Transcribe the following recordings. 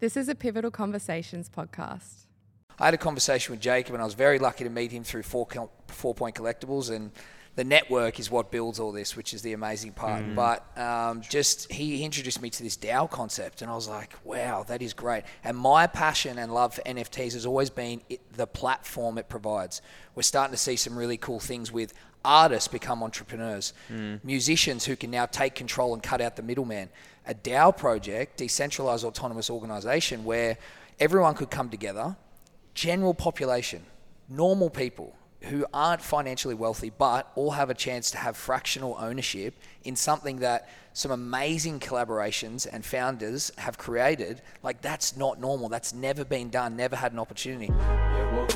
This is a Pivotal Conversations podcast. I had a conversation with Jacob, and I was very lucky to meet him through Four, four Point Collectibles, and the network is what builds all this, which is the amazing part. Mm. But um, just he introduced me to this DAO concept, and I was like, wow, that is great. And my passion and love for NFTs has always been it, the platform it provides. We're starting to see some really cool things with artists become entrepreneurs, mm. musicians who can now take control and cut out the middleman. A DAO project, decentralized autonomous organization, where everyone could come together, general population, normal people who aren't financially wealthy but all have a chance to have fractional ownership in something that some amazing collaborations and founders have created. Like that's not normal. That's never been done never had an opportunity. Yeah, we'll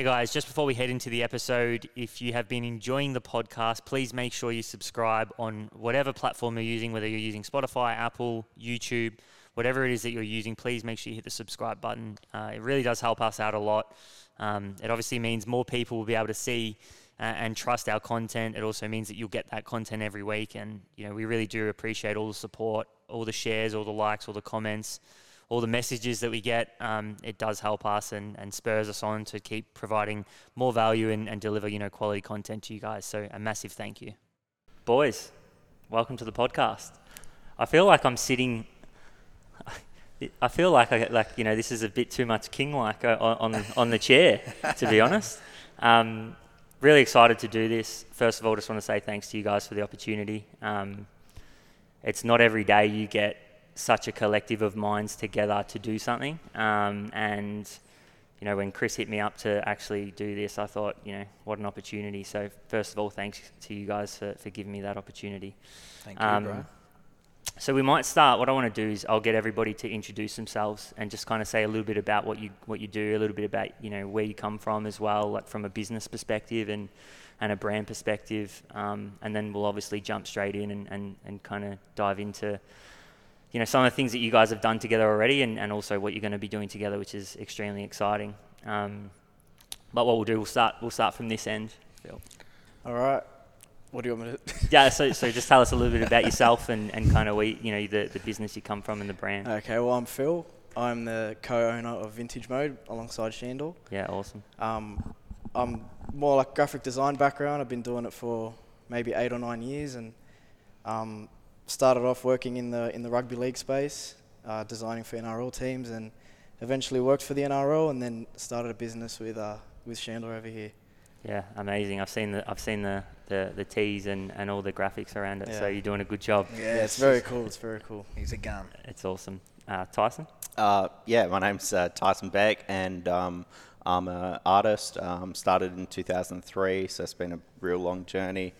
Hey guys, just before we head into the episode, if you have been enjoying the podcast, please make sure you subscribe on whatever platform you're using, whether you're using Spotify, Apple, YouTube, whatever it is that you're using, please make sure you hit the subscribe button. Uh, it really does help us out a lot. Um, it obviously means more people will be able to see uh, and trust our content. It also means that you'll get that content every week. And, you know, we really do appreciate all the support, all the shares, all the likes, all the comments all the messages that we get, um, it does help us and, and spurs us on to keep providing more value and, and deliver, you know, quality content to you guys. So a massive thank you. Boys, welcome to the podcast. I feel like I'm sitting I feel like I, like you know this is a bit too much king like uh, on on the chair to be honest. Um, really excited to do this. First of all, just want to say thanks to you guys for the opportunity. Um, it's not every day you get such a collective of minds together to do something. Um, and you know, when Chris hit me up to actually do this, I thought, you know, what an opportunity. So first of all, thanks to you guys for, for giving me that opportunity. Thank you, um, bro. So we might start. What I want to do is I'll get everybody to introduce themselves and just kind of say a little bit about what you what you do, a little bit about you know where you come from as well, like from a business perspective and and a brand perspective. Um, and then we'll obviously jump straight in and, and, and kind of dive into you know some of the things that you guys have done together already, and, and also what you're going to be doing together, which is extremely exciting. Um, but what we'll do, we'll start we'll start from this end. Phil. All right. What do you want me to? yeah. So so just tell us a little bit about yourself and, and kind of where you know the the business you come from and the brand. Okay. Well, I'm Phil. I'm the co-owner of Vintage Mode alongside Sandor. Yeah. Awesome. Um, I'm more like graphic design background. I've been doing it for maybe eight or nine years, and um, started off working in the in the rugby league space, uh, designing for NRL teams, and eventually worked for the NRL, and then started a business with uh, with Sandor over here. Yeah, amazing. I've seen the I've seen the the, the tees and, and all the graphics around it. Yeah. So you're doing a good job. Yeah, yeah it's very cool. It's very cool. He's a gun. It's awesome. Uh, Tyson. Uh, yeah, my name's uh, Tyson Beck, and um, I'm an artist. Um, started in 2003, so it's been a real long journey.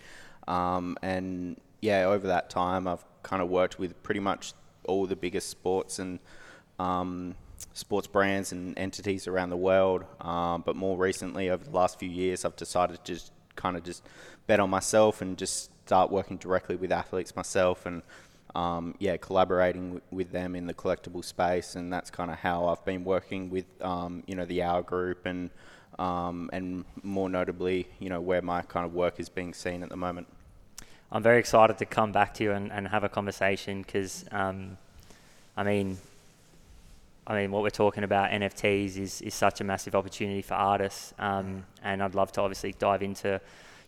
Um, and yeah, over that time, I've kind of worked with pretty much all the biggest sports and um, sports brands and entities around the world. Um, but more recently, over the last few years, I've decided to just kind of just bet on myself and just start working directly with athletes myself and um, yeah, collaborating w- with them in the collectible space, and that's kind of how I've been working with um, you know the Hour Group and um, and more notably, you know where my kind of work is being seen at the moment. I'm very excited to come back to you and, and have a conversation because, um, I mean, I mean, what we're talking about NFTs is, is such a massive opportunity for artists, um, and I'd love to obviously dive into,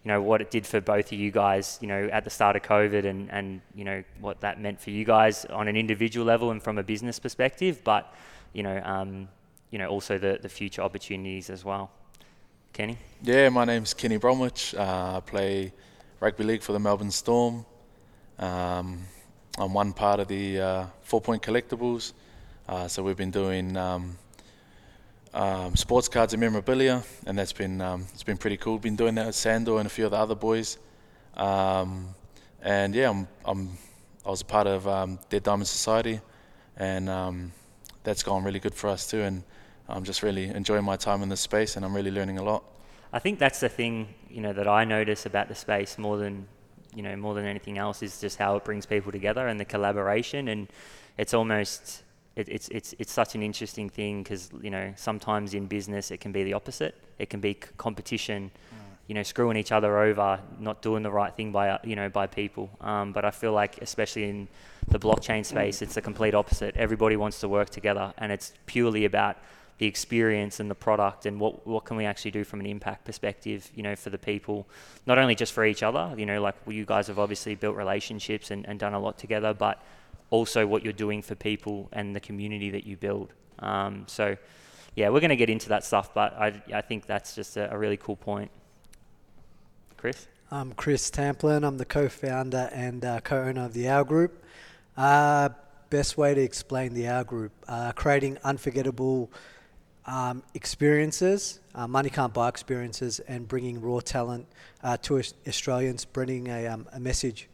you know, what it did for both of you guys, you know, at the start of COVID, and and you know what that meant for you guys on an individual level and from a business perspective, but you know, um, you know, also the the future opportunities as well. Kenny. Yeah, my name's Kenny Bromwich. Uh, I play rugby league for the Melbourne Storm. Um, I'm one part of the uh, Four Point Collectibles. Uh, so we've been doing um, um, sports cards and memorabilia, and that's been um, it's been pretty cool. Been doing that with Sandor and a few of the other boys. Um, and yeah, I'm, I'm, i was a part of um, Dead Diamond Society, and that's gone really good for us too. And I'm just really enjoying my time in this space, and I'm really learning a lot. I think that's the thing, you know, that I notice about the space more than, you know, more than anything else is just how it brings people together and the collaboration. And it's almost, it, it's it's it's such an interesting thing because you know sometimes in business it can be the opposite. It can be c- competition, you know, screwing each other over, not doing the right thing by you know by people. Um, but I feel like especially in the blockchain space, it's the complete opposite. Everybody wants to work together, and it's purely about the experience and the product and what what can we actually do from an impact perspective, you know, for the people, not only just for each other, you know, like well, you guys have obviously built relationships and, and done a lot together, but also what you're doing for people and the community that you build. Um, so, yeah, we're going to get into that stuff, but I, I think that's just a, a really cool point. Chris? I'm Chris Tamplin. I'm the co-founder and uh, co-owner of the Hour Group. Uh, best way to explain the Hour Group: uh, creating unforgettable um, experiences, uh, money can't buy experiences, and bringing raw talent uh, to Australians, bringing a, um, a message.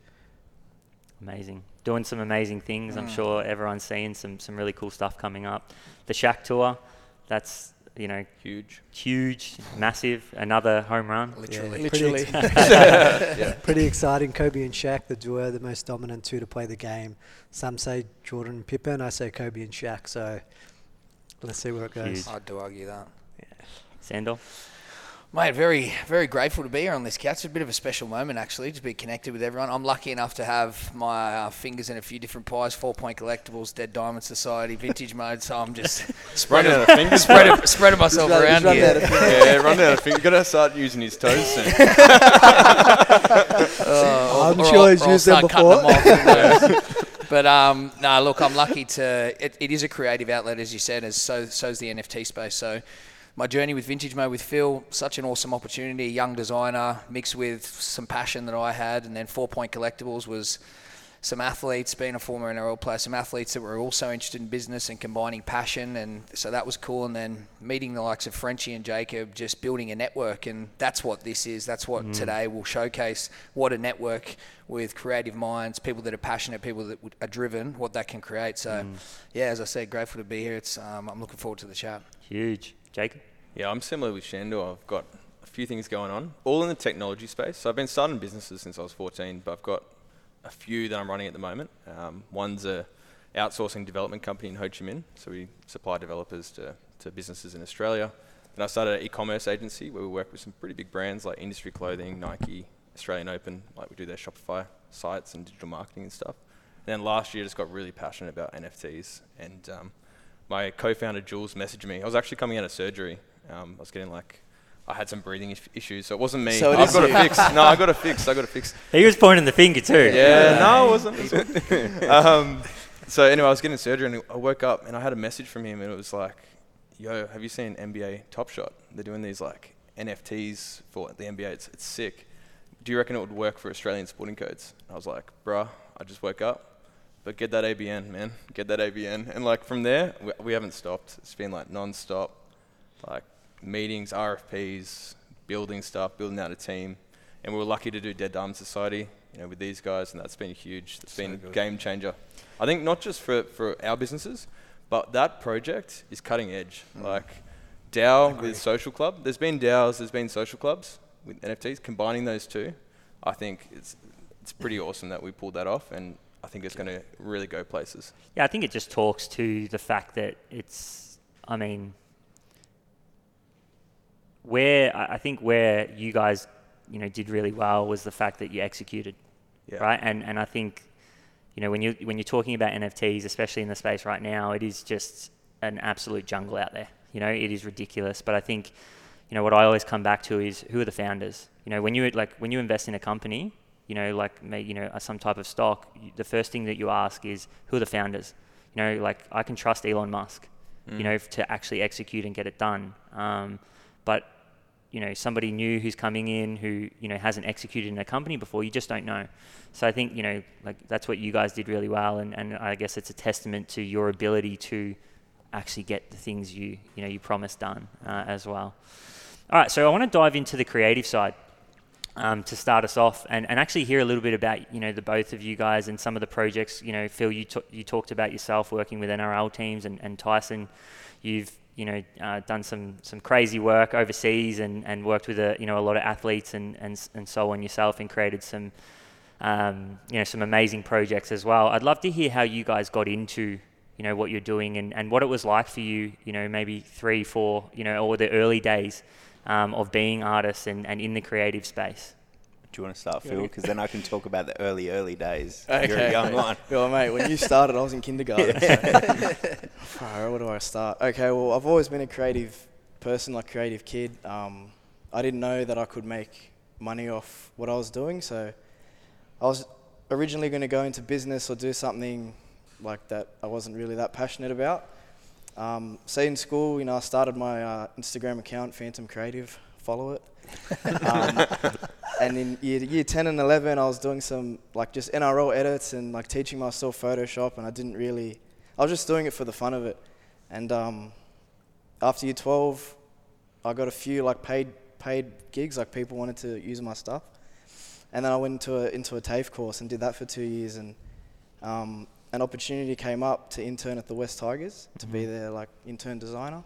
Amazing. Doing some amazing things. Mm. I'm sure everyone's seeing some, some really cool stuff coming up. The Shaq Tour, that's, you know, Huge. huge, massive, another home run. Literally. Yeah, pretty Literally. ex- pretty exciting. Kobe and Shaq, the duo, the most dominant two to play the game. Some say Jordan and Pippen. I say Kobe and Shaq. So let's see where it goes. Huge. Hard to argue that. Sandor? Mate, very, very grateful to be here on this couch. It's a bit of a special moment, actually, to be connected with everyone. I'm lucky enough to have my uh, fingers in a few different pies: Four Point Collectibles, Dead Diamond Society, Vintage Mode. So I'm just Running spreading, out of fingers. spreading, spreading myself He's run- around he's run here. out of fingers. yeah, run out of fingers. Got to start using his toes soon. Uh, I'm or sure I'll- he's or used them before. off, who knows. But um, no, look, I'm lucky to. It, it is a creative outlet, as you said, as so so's the NFT space. So my journey with Vintage Mode with Phil, such an awesome opportunity. Young designer mixed with some passion that I had, and then Four Point Collectibles was some athletes, being a former NRL player, some athletes that were also interested in business and combining passion, and so that was cool. And then meeting the likes of Frenchie and Jacob, just building a network, and that's what this is. That's what today will showcase. What a network with creative minds, people that are passionate, people that are driven, what that can create. So, yeah, as I said, grateful to be here. It's um, I'm looking forward to the chat. Huge. Jacob? Yeah, I'm similar with Sandor. I've got a few things going on, all in the technology space. So I've been starting businesses since I was 14, but I've got a few that I'm running at the moment. Um, one's a outsourcing development company in Ho Chi Minh, so we supply developers to, to businesses in Australia. Then I started an e-commerce agency where we work with some pretty big brands like Industry Clothing, Nike, Australian Open, like we do their Shopify sites and digital marketing and stuff. And then last year, just got really passionate about NFTs, and um, my co-founder Jules messaged me. I was actually coming out of surgery. Um, I was getting like, I had some breathing issues, so it wasn't me. So it I've got to you. fix. No, I got to fix. I got to fix. He was pointing the finger too. Yeah, no, it wasn't. It wasn't. um, so anyway, I was getting surgery and I woke up and I had a message from him and it was like, "Yo, have you seen NBA Top Shot? They're doing these like NFTs for the NBA. It's, it's sick. Do you reckon it would work for Australian sporting codes?" And I was like, "Bruh, I just woke up, but get that ABN, man. Get that ABN." And like from there, we, we haven't stopped. It's been like non-stop, like meetings, RFPs, building stuff, building out a team. And we were lucky to do Dead Diamond Society, you know, with these guys, and that's been huge. It's been a game changer. I think not just for, for our businesses, but that project is cutting edge. Like DAO with Social Club, there's been DAOs, there's been social clubs with NFTs. Combining those two, I think it's it's pretty awesome that we pulled that off, and I think it's going to really go places. Yeah, I think it just talks to the fact that it's, I mean, where I think where you guys, you know, did really well was the fact that you executed, Yeah. right? And and I think, you know, when you when you're talking about NFTs, especially in the space right now, it is just an absolute jungle out there. You know, it is ridiculous. But I think, you know, what I always come back to is who are the founders. You know, when you like when you invest in a company, you know, like you know uh, some type of stock, the first thing that you ask is who are the founders. You know, like I can trust Elon Musk, you know, to actually execute and get it done. Um, but you know somebody new who's coming in who you know hasn't executed in a company before you just don't know. So i think you know like that's what you guys did really well and, and i guess it's a testament to your ability to actually get the things you you know you promised done uh, as well. All right so i want to dive into the creative side um, to start us off and, and actually hear a little bit about you know the both of you guys and some of the projects you know phil you, t- you talked about yourself working with nrl teams and, and tyson. You've you know uh, done some some crazy work overseas and, and worked with a you know a lot of athletes and, and and so on yourself and created some um, you know some amazing projects as well I'd love to hear how you guys got into you know, what you're doing and, and what it was like for you, you know, maybe three, four, you know, or the early days um, of being artists and, and in the creative space. Do you want to start, Phil? Because then I can talk about the early, early days. You're a young one. Well, mate, when you started, I was in kindergarten. so- where do I start? Okay, well, I've always been a creative person, like creative kid. Um, I didn't know that I could make money off what I was doing, so I was originally going to go into business or do something like that I wasn't really that passionate about. Um, so in school, you know, I started my uh, Instagram account, Phantom Creative. Follow it. um, and in year, year 10 and 11, I was doing some like just NRL edits and like teaching myself Photoshop, and I didn't really. I was just doing it for the fun of it. And um, after year 12, I got a few like paid paid gigs, like people wanted to use my stuff. And then I went into a into a TAFE course and did that for two years. And um, an opportunity came up to intern at the Wests Tigers to be their like intern designer,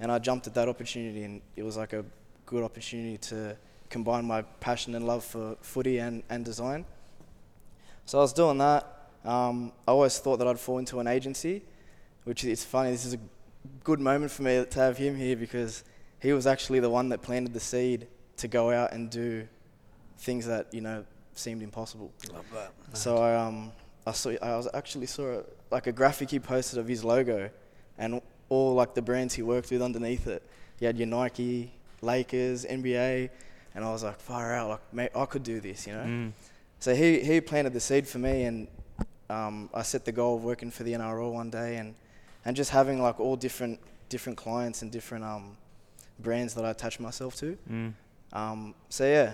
and I jumped at that opportunity, and it was like a good opportunity to combine my passion and love for footy and, and design. So I was doing that. Um, I always thought that I'd fall into an agency, which is funny. This is a good moment for me to have him here because he was actually the one that planted the seed to go out and do things that you know seemed impossible. Love that. So I um I saw I was actually saw a, like a graphic he posted of his logo, and all like the brands he worked with underneath it. He had your Nike, Lakers, NBA, and I was like far out like mate I could do this you know. Mm. So he he planted the seed for me, and um, I set the goal of working for the NRL one day, and and just having like all different different clients and different um brands that I attach myself to. Mm. Um, so yeah,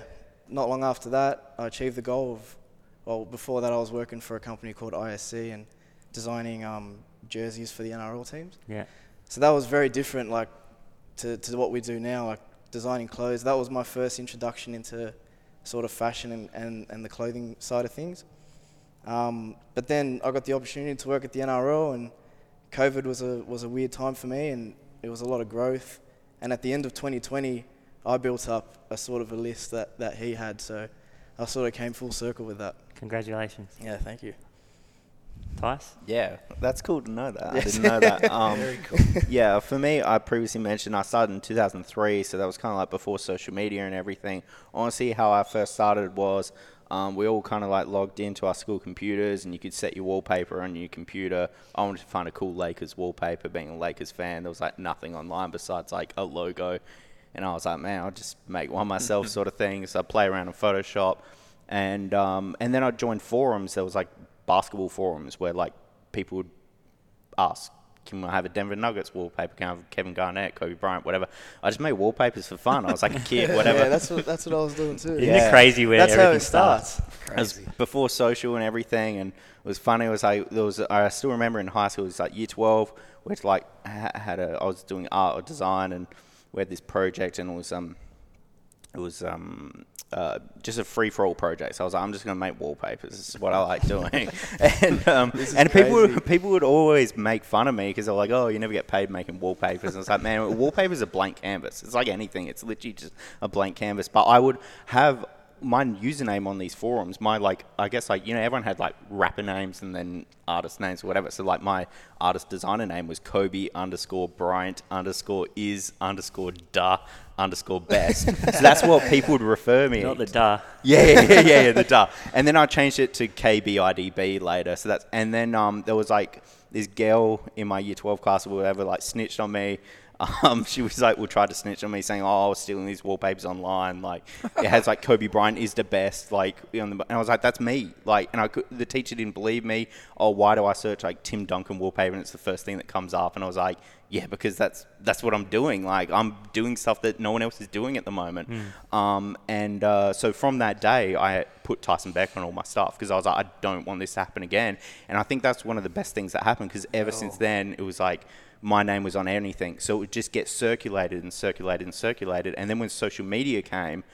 not long after that, I achieved the goal of. Well, before that, I was working for a company called ISC and designing um, jerseys for the NRL teams. Yeah. So that was very different, like to, to what we do now, like designing clothes. That was my first introduction into sort of fashion and, and, and the clothing side of things. Um, but then I got the opportunity to work at the NRL, and COVID was a was a weird time for me, and it was a lot of growth. And at the end of 2020, I built up a sort of a list that, that he had, so I sort of came full circle with that. Congratulations. Yeah, thank you. Tice? Yeah, that's cool to know that. Yes. I didn't know that. Um, Yeah, for me, I previously mentioned I started in 2003, so that was kind of like before social media and everything. Honestly, how I first started was um, we all kind of like logged into our school computers, and you could set your wallpaper on your computer. I wanted to find a cool Lakers wallpaper. Being a Lakers fan, there was like nothing online besides like a logo, and I was like, man, I'll just make one myself, sort of thing. So I play around in Photoshop, and um, and then I joined forums. There was like basketball forums where like people would ask, can I have a Denver Nuggets wallpaper? Can I have Kevin Garnett, Kobe Bryant, whatever? I just made wallpapers for fun. I was like a kid, whatever. Yeah, that's what that's what I was doing too. Isn't Yeah. it crazy where That's how everything it starts. Was before social and everything, and it was funny. It was like there was. I still remember in high school. It was like year twelve, which like ha- had a. I was doing art or design, and we had this project, and it was um, it was um, uh, just a free for all project. So I was like, I'm just gonna make wallpapers. This is what I like doing, and um, and people would, people would always make fun of me because they're like, oh, you never get paid making wallpapers. And it's like, man, wallpaper's are blank canvas. It's like anything. It's literally just a blank canvas. But I would have my username on these forums, my like, I guess like you know, everyone had like rapper names and then artist names or whatever. So like my artist designer name was Kobe underscore Bryant underscore is underscore da underscore best. so that's what people would refer me. Not the duh. Yeah, yeah, yeah, yeah, yeah, the duh. And then I changed it to KBIDB later. So that's and then um, there was like this girl in my year 12 class or whatever like snitched on me. Um, she was like, "Will try to snitch on me, saying, "Oh, I was stealing these wallpapers online. Like, it has like Kobe Bryant is the best. Like, on the, and I was like, that's me. Like, and I could, the teacher didn't believe me. Oh, why do I search like Tim Duncan wallpaper and it's the first thing that comes up? And I was like, yeah, because that's that's what I'm doing. Like, I'm doing stuff that no one else is doing at the moment. Um, and uh, so from that day, I put Tyson Beck on all my stuff because I was like, I don't want this to happen again. And I think that's one of the best things that happened because ever since then, it was like my name was on anything. So it would just get circulated and circulated and circulated. And then when social media came,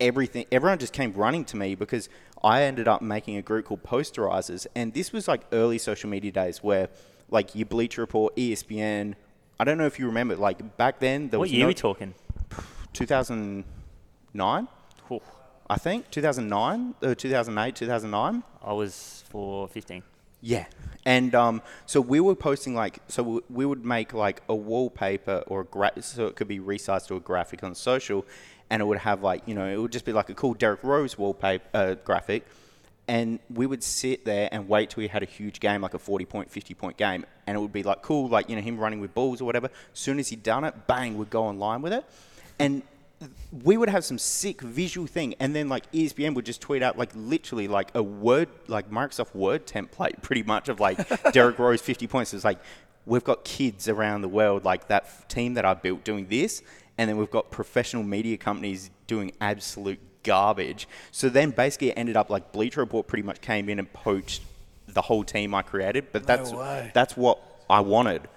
everything everyone just came running to me because I ended up making a group called Posterizers. And this was like early social media days where like your Bleacher Report, ESPN, I don't know if you remember, like back then there What was year no, are we talking? 2009, I think, 2009, uh, 2008, 2009. I was for 15. Yeah. And um, so we were posting like, so we- we would make like a wallpaper or a gra- so it could be resized to a graphic on social, and it would have like, you know, it would just be like a cool Derrick Rose wallpaper uh, graphic, and we would sit there and wait till he had a huge game, like a 40 point, 50 point game, and it would be like cool, like, you know, him running with balls or whatever. As soon as he'd done it, bang, we'd go online with it. And we would have some sick visual thing, and then like ESPN would just tweet out like literally like a word, like Microsoft Word template, pretty much of like Derrick Rose 50 points. It's like we've got kids around the world, like that f- team that I built doing this, and then we've got professional media companies doing absolute garbage. So then basically it ended up like Bleacher Report pretty much came in and poached the whole team I created, but that's way. that's what I wanted.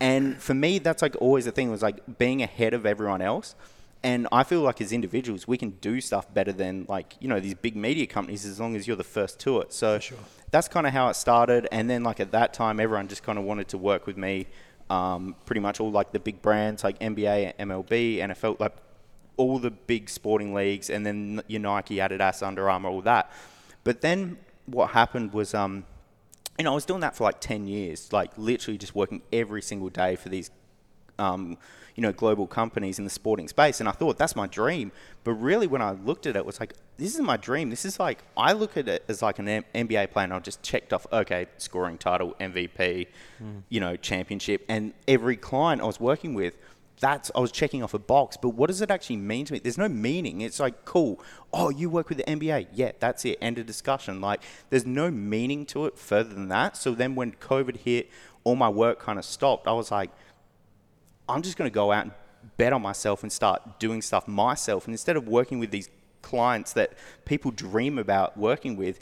And for me, that's like always the thing was like being ahead of everyone else. And I feel like as individuals, we can do stuff better than like you know these big media companies as long as you're the first to it. So that's kind of how it started. And then like at that time, everyone just kind of wanted to work with me. Um, pretty much all like the big brands like NBA, MLB, NFL, like all the big sporting leagues, and then your Nike, Adidas, Under Armour, all that. But then what happened was, um, you know, I was doing that for like 10 years, like literally just working every single day for these, um, you know, global companies in the sporting space. And I thought that's my dream. But really, when I looked at it, it was like, this is my dream. This is like, I look at it as like an M- NBA player and I just checked off, okay, scoring title, MVP, mm. you know, championship. And every client I was working with, that's I was checking off a box, but what does it actually mean to me? There's no meaning. It's like cool. Oh, you work with the NBA. Yeah, that's it. End of discussion. Like there's no meaning to it further than that. So then when COVID hit, all my work kind of stopped. I was like, I'm just going to go out and bet on myself and start doing stuff myself. And instead of working with these clients that people dream about working with,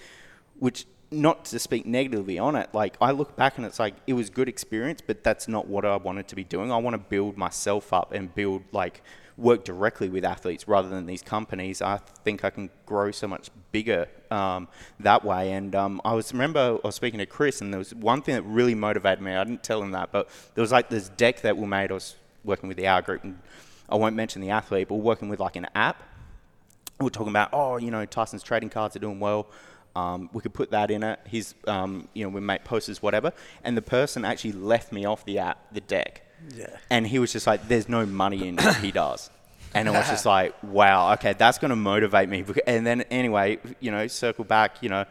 which not to speak negatively on it, like I look back and it's like it was good experience, but that's not what I wanted to be doing. I want to build myself up and build like work directly with athletes rather than these companies. I think I can grow so much bigger um, that way. And um, I was remember I was speaking to Chris, and there was one thing that really motivated me. I didn't tell him that, but there was like this deck that we made. I was working with the hour group, and I won't mention the athlete, but we're working with like an app. We're talking about, oh, you know, Tyson's trading cards are doing well. Um, we could put that in it. His, um, you know, we make posters, whatever. And the person actually left me off the app, the deck. Yeah. And he was just like, "There's no money in what he does," and I was just like, "Wow, okay, that's going to motivate me." And then anyway, you know, circle back, you know,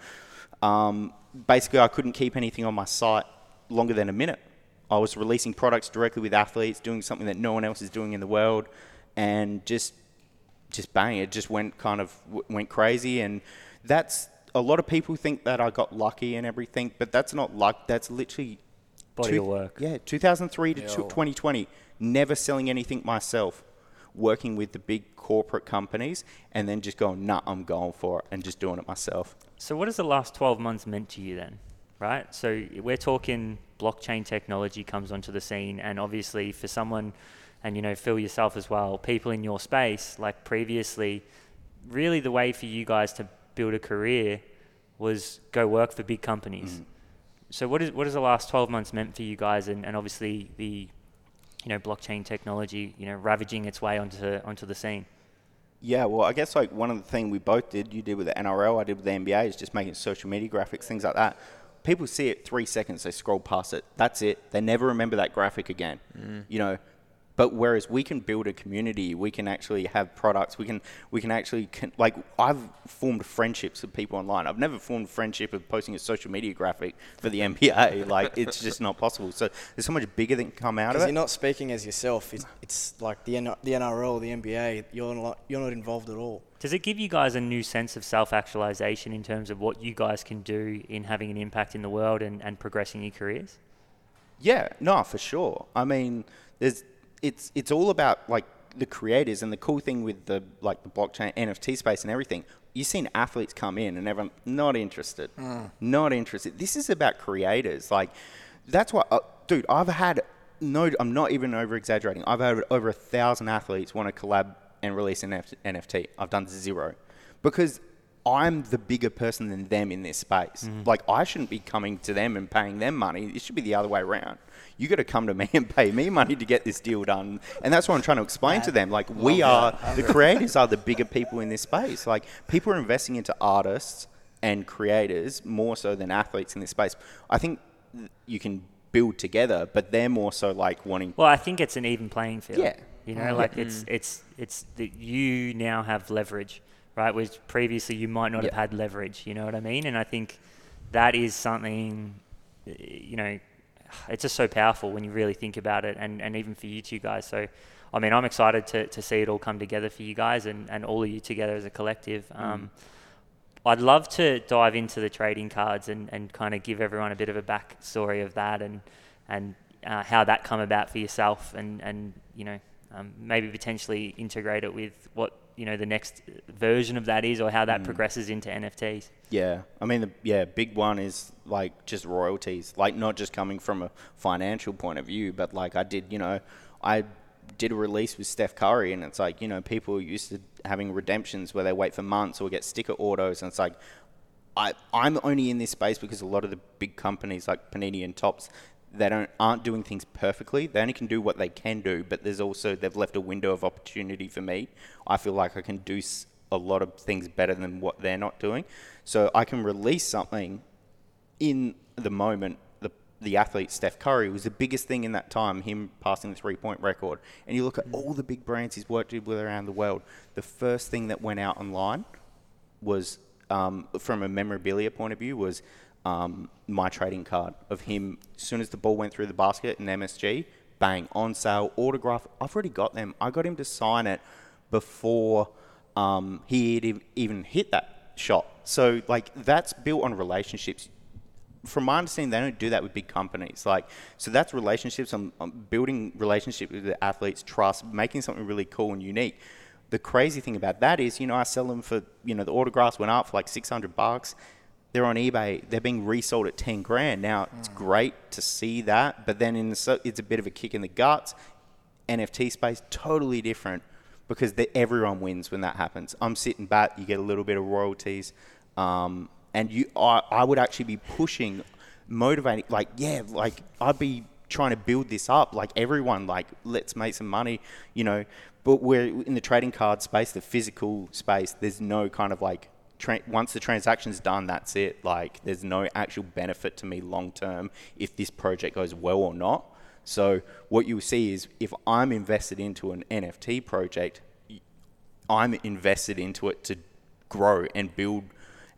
um, basically I couldn't keep anything on my site longer than a minute. I was releasing products directly with athletes, doing something that no one else is doing in the world, and just just bang, it just went kind of w- went crazy, and that's a lot of people think that I got lucky and everything, but that's not luck. That's literally Body two- of work. Yeah, 2003 to Yeah. 2020, never selling anything myself, working with the big corporate companies, and then just going, nah, I'm going for it, and just doing it myself. So, what has the last 12 months meant to you then? Right? So, we're talking blockchain technology comes onto the scene, and obviously, for someone, and you know, Phil yourself as well, people in your space, like previously, really the way for you guys to build a career was go work for big companies. Mm-hmm. So, what is what has the last 12 months meant for you guys, and, and obviously the you know blockchain technology, you know, ravaging its way onto onto the scene? Yeah, well, I guess like one of the things we both did, you did with the NRL, I did with the NBA, is just making social media graphics, things like that. People see it three seconds, they scroll past it. That's it. They never remember that graphic again. Mm. You know, but whereas we can build a community, we can actually have products. We can we can actually con- like I've formed friendships with people online. I've never formed a friendship of posting a social media graphic for the NBA. like it's just not possible. So there's so much bigger that can come out of Because it. you're not speaking as yourself. It's, it's like the, N- the NRL, the NBA. You're not, you're not involved at all. Does it give you guys a new sense of self actualization in terms of what you guys can do in having an impact in the world and, and progressing your careers? Yeah, no, for sure. I mean, there's it's it's all about like the creators and the cool thing with the like the blockchain NFT space and everything. You've seen athletes come in and everyone not interested, not interested. This is about creators. Like that's what, uh, dude. I've had no. I'm not even over exaggerating. I've had over a thousand athletes want to collab and release an NFT. I've done zero because I'm the bigger person than them in this space. Mm-hmm. Like I shouldn't be coming to them and paying them money. It should be the other way around. You got to come to me and pay me money to get this deal done. And that's what I'm trying to explain to them. Like we are the creators are the bigger people in this space. Like people are investing into artists and creators more so than athletes in this space. I think you can build together, but they're more so like wanting. Well, I think it's an even playing field. Yeah. You know, like it's it's it's that you now have leverage, right? Which previously you might not have had leverage. You know what I mean? And I think that is something, uh, you know, it's just so powerful when you really think about it, and and even for you two guys. So. I mean, I'm excited to, to see it all come together for you guys and, and all of you together as a collective. Um, I'd love to dive into the trading cards and, and kind of give everyone a bit of a backstory of that and and uh, how that come about for yourself and and you know um, maybe potentially integrate it with what you know the next version of that is or how that progresses into NFTs. Yeah, I mean, the yeah, big one is like just royalties, like not just coming from a financial point of view, but like I did, you know, I did a release with Steph Curry, and it's like you know people are used to having redemptions where they wait for months or get sticker autos, and it's like I I'm only in this space because a lot of the big companies like Panini and Topps. They don't aren't doing things perfectly. They only can do what they can do, but there's also they've left a window of opportunity for me. I feel like I can do a lot of things better than what they're not doing. So I can release something in the moment. The the athlete Steph Curry was the biggest thing in that time. Him passing the three point record, and you look at all the big brands he's worked with around the world. The first thing that went out online was um, from a memorabilia point of view was um, my trading card of him. As soon as the ball went through the basket in MSG, bang on sale, autograph. I've already got them. I got him to sign it before um, he even hit that shot. So like that's built on relationships from my understanding, they don't do that with big companies. Like, so that's relationships. I'm, I'm building relationships with the athletes, trust, making something really cool and unique. The crazy thing about that is, you know, I sell them for, you know, the autographs went up for like 600 bucks. They're on eBay. They're being resold at 10 grand. Now, it's great to see that, but then in the, it's a bit of a kick in the guts. NFT space, totally different because the, everyone wins when that happens. I'm sitting back, you get a little bit of royalties. Um, and you, I, I would actually be pushing, motivating, like, yeah, like I'd be trying to build this up, like everyone, like let's make some money, you know. But we're in the trading card space, the physical space. There's no kind of like tra- once the transaction's done, that's it. Like there's no actual benefit to me long term if this project goes well or not. So what you'll see is if I'm invested into an NFT project, I'm invested into it to grow and build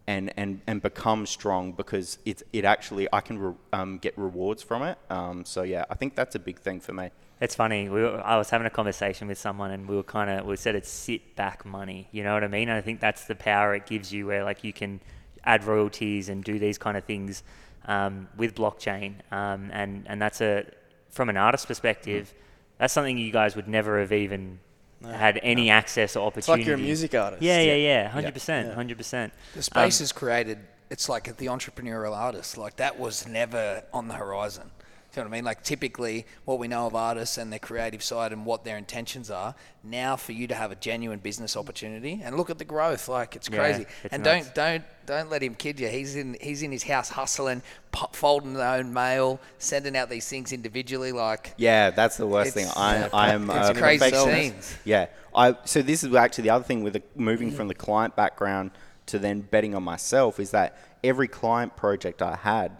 and, and, and become strong because it's it actually I can re, um, get rewards from it. Um, so yeah, I think that's a big thing for me. It's funny. We were, I was having a conversation with someone, and we were kind of we said it's sit back money. You know what I mean? And I think that's the power it gives you, where like you can add royalties and do these kind of things um, with blockchain, um, and and that's a from an artist perspective, that's something you guys would never have even had any access or It's opportunity. like you're a music artist. Yeah, yeah, yeah, hundred percent, hundred percent. The space is created. It's like the entrepreneurial artist. Like that was never on the horizon. You know what I mean? Like typically, what we know of artists and their creative side and what their intentions are. Now, for you to have a genuine business opportunity and look at the growth, like it's Yeah, crazy. it's and nuts. don't don't don't let him kid you. He's in he's in his house hustling, folding their own mail, sending out these things individually. Like Yeah, that's the worst thing. I, I am it's a crazy scenes. Yeah, I so this is actually the other thing with the, moving from the client background to then betting on myself is that every client project I had,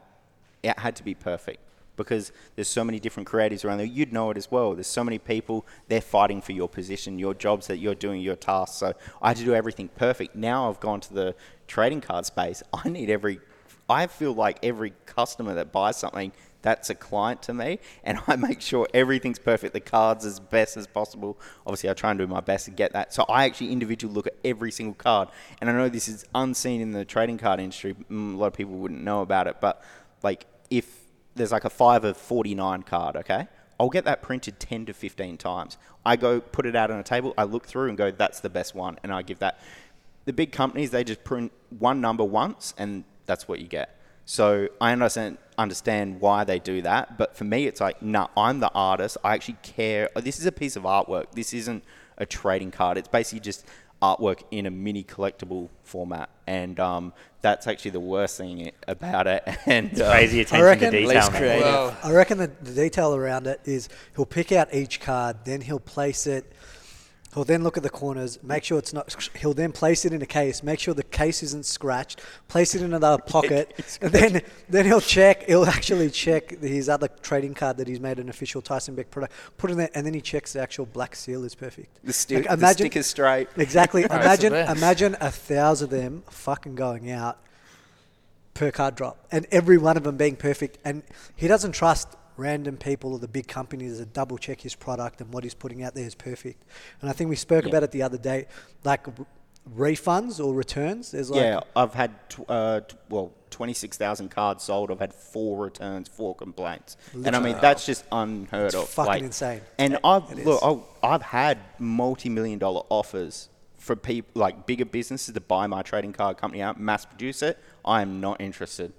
it had to be perfect because there's so many different creatives around there. You'd know it as well. There's so many people. They're fighting for your position, your jobs that you're doing, your tasks. So I had to do everything perfect. Now I've gone to the trading card space. I need every. I feel like every customer that buys something that's a client to me, and I make sure everything's perfect. The cards as best as possible. Obviously, I try and do my best to get that. So I actually individually look at every single card, and I know this is unseen in the trading card industry. Mm, A lot of people wouldn't know about it, but like if there's like a five of 49 card, okay? I'll get that printed 10 to 15 times. I go put it out on a table, I look through and go, that's the best one, and I give that. The big companies, they just print one number once, and that's what you get. So I understand understand why they do that, but for me, it's like, nah, I'm the artist. I actually care. This is a piece of artwork. This isn't a trading card. It's basically just artwork in a mini collectible format, and um, that's actually the worst thing about it. And uh, Crazy attention reckon- to detail. Least creative. well, I reckon the, the detail around it is he'll pick out each card, then he'll place it He'll then look at the corners, make sure it's not. He'll then place it in a case, make sure the case isn't scratched, place it in another pocket, and then then he'll check. He'll actually check his other trading card that he's made an official Tyson Beck product. Put in there, and then he checks the actual black seal is perfect. The, sti- Like, the sticker's straight. Exactly. Imagine imagine a thousand of them fucking going out per card drop, and every one of them being perfect. And he doesn't trust random people or the big companies to double check his product and what he's putting out there is perfect. And I think we spoke Yeah. about it the other day, like r- refunds or returns. There's like yeah, I've had tw- uh, t- well twenty six thousand cards sold. I've had four returns, four complaints, and I mean that's just unheard It's of. fucking insane. And It- I've it look. I've, I've had multi million dollar offers for people like bigger businesses to buy my trading card company out, mass produce it. I am not interested.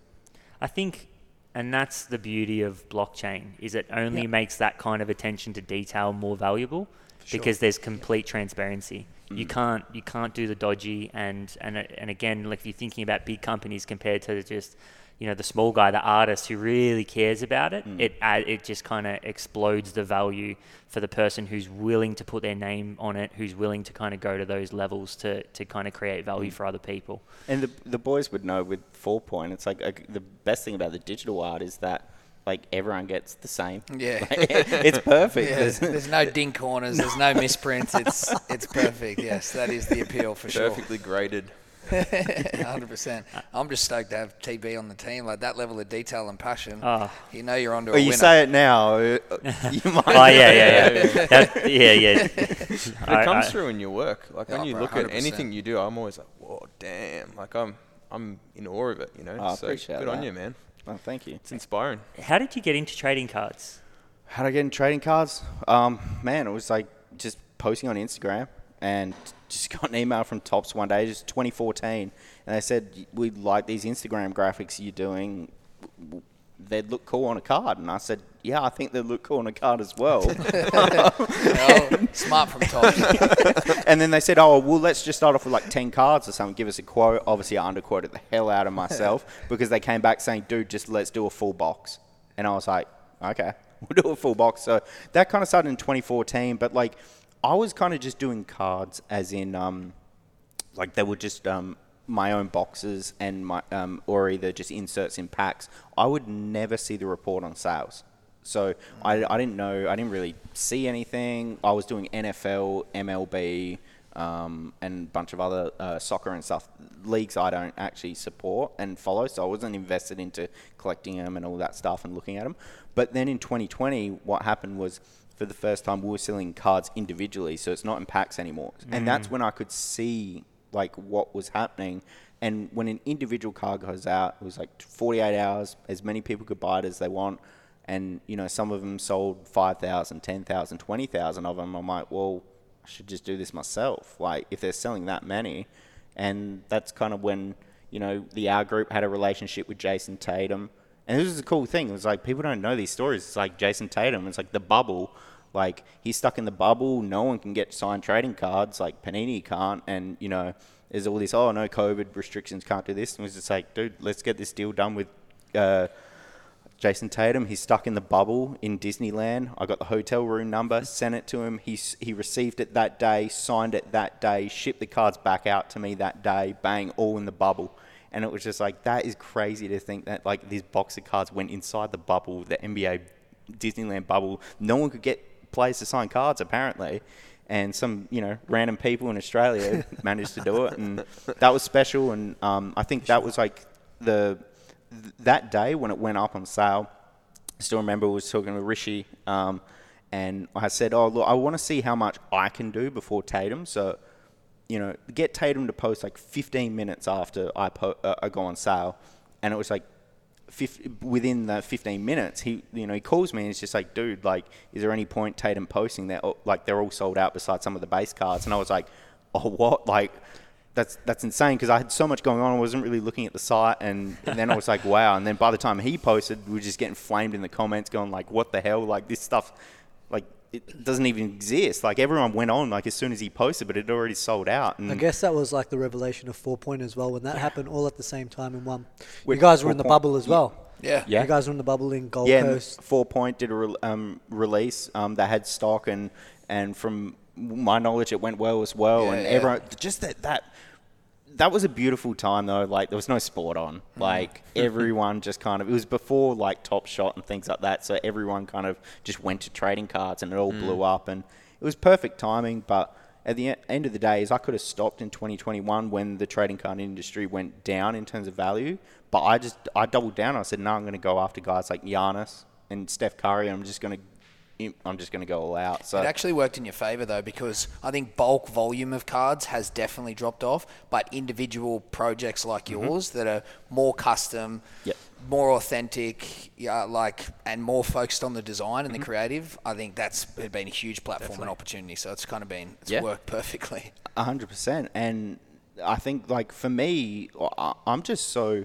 I think, and that's the beauty of blockchain, is it only Yeah. makes that kind of attention to detail more valuable because there's complete transparency. You mm. can't you can't do the dodgy and and and again, like if you're thinking about big companies compared to just you know the small guy, the artist who really cares about it, it it just kind of explodes the value for the person who's willing to put their name on it, who's willing to kind of go to those levels to to kind of create value for other people. And the the boys would know with four point. It's like uh, the best thing about the digital art is that like everyone gets the same. Yeah. it's perfect. Yeah, There's- there's no ding corners. There's no misprints. It's it's perfect. Yes, that is the appeal for sure. Perfectly graded. Hundred percent. I'm just stoked to have TB on the team. Like that level of detail and passion. Ah. You know you're onto a Well, you winner. say it now. uh, You might. Oh yeah, yeah, yeah. That, yeah, yeah. But I- it comes I- through in your work. Like when Oh, you bro, look at 100%. anything you do, I'm always like, whoa, damn. Like I'm, I'm in awe of it. You know. Oh, I so appreciate good on you, man. Oh, thank you. It's inspiring. How did you get into trading cards? How did I get into trading cards? Um, man, it was like just posting on Instagram and just got an email from Topps one day, just 2014, and they said we like these Instagram graphics you're doing. They'd look cool on a card, and I said, yeah, I think they'd look cool on a card as well. Oh, smart from Topps. and then they said, oh, well, let's just start off with like 10 cards or something. Give us a quote. Obviously, I underquoted the hell out of myself because they came back saying, dude, just let's do a full box. And I was like, okay, we'll do a full box. So that kind of started in 2014. But like, I was kind of just doing cards as in, um, like, they were just um, my own boxes and my, um, or either just inserts in packs. I would never see the report on sales. So I, I didn't know, I didn't really see anything. I was doing NFL, MLB, um, and a bunch of other uh, soccer and stuff, leagues I don't actually support and follow. So I wasn't invested into collecting them and all that stuff and looking at them. But then in 2020, what happened was for the first time we were selling cards individually, so it's not in packs anymore. And that's mm. when I could see like what was happening. And when an individual card goes out, it was like 48 hours, as many people could buy it as they want. And, you know, some of them sold 5,000, 10,000, 20,000 of them. I'm like, well, I should just do this myself. Like, if they're selling that many. And that's kind of when, you know, the Hour Group had a relationship with Jayson Tatum. And this is a cool thing. It was like, people don't know these stories. It's like Jayson Tatum. It's like the bubble. Like, he's stuck in the bubble. No one can get signed trading cards. Like, Panini can't. And, you know, there's all this, oh, no, COVID restrictions can't do this. And was just like, dude, let's get this deal done with uh, Jayson Tatum. He's stuck in the bubble in Disneyland. I got the hotel room number, sent it to him. He, he received it that day, signed it that day, shipped the cards back out to me that day, bang, all in the bubble. And it was just like, that is crazy to think that like these box of cards went inside the bubble, the NBA Disneyland bubble. No one could get players to sign cards apparently. And some, you know, random people in Australia managed to do it, and that was special. And um, I think that was like the th- that day when it went up on sale. I still remember I was talking to Rishi, um, and I said, "Oh, look, I want to see how much I can do before Tatum." So, you know, get Tatum to post like 15 minutes after I, po- uh, I go on sale, and it was like. 50, within the 15 minutes, he you know he calls me and he's just like, dude, like, is there any point Tatum posting that oh, like they're all sold out besides some of the base cards? And I was like, oh, what? Like, that's that's insane because I had so much going on. I wasn't really looking at the site, and, and then I was like, wow. And then by the time he posted, we were just getting flamed in the comments, going like, what the hell? Like this stuff, it doesn't even exist. Like everyone went on like as soon as he posted, but it already sold out. And I guess that was like the revelation of four point as well when that happened all at the same time in one. With you guys were in the Point- bubble as well. Yeah. Yeah. You guys were in the bubble in Gold yeah, and Coast. Four Point did a re- um, release um, that had stock and and from my knowledge, it went well as well, Yeah, and yeah. everyone just that that that was a beautiful time though. Like there was no sport on. Mm-hmm. Like everyone just kind of it was before like Top Shot and things like that. So everyone kind of just went to trading cards and it all Mm. blew up and it was perfect timing. But at the end of the day, is I could have stopped in 2021 when the trading card industry went down in terms of value. But I just I doubled down. I said no, I'm going to go after guys like Giannis and Steph Curry. I'm just going to I'm just going to go all out. So It actually worked in your favour though, because I think bulk volume of cards has definitely dropped off, but individual projects like mm-hmm. yours that are more custom, Yep. more authentic, yeah, like and more focused on the design and the mm-hmm. creative, I think that's been a huge platform and opportunity. So it's kind of been it's Yeah. worked perfectly. A hundred percent, and I think like for me, I- I'm just so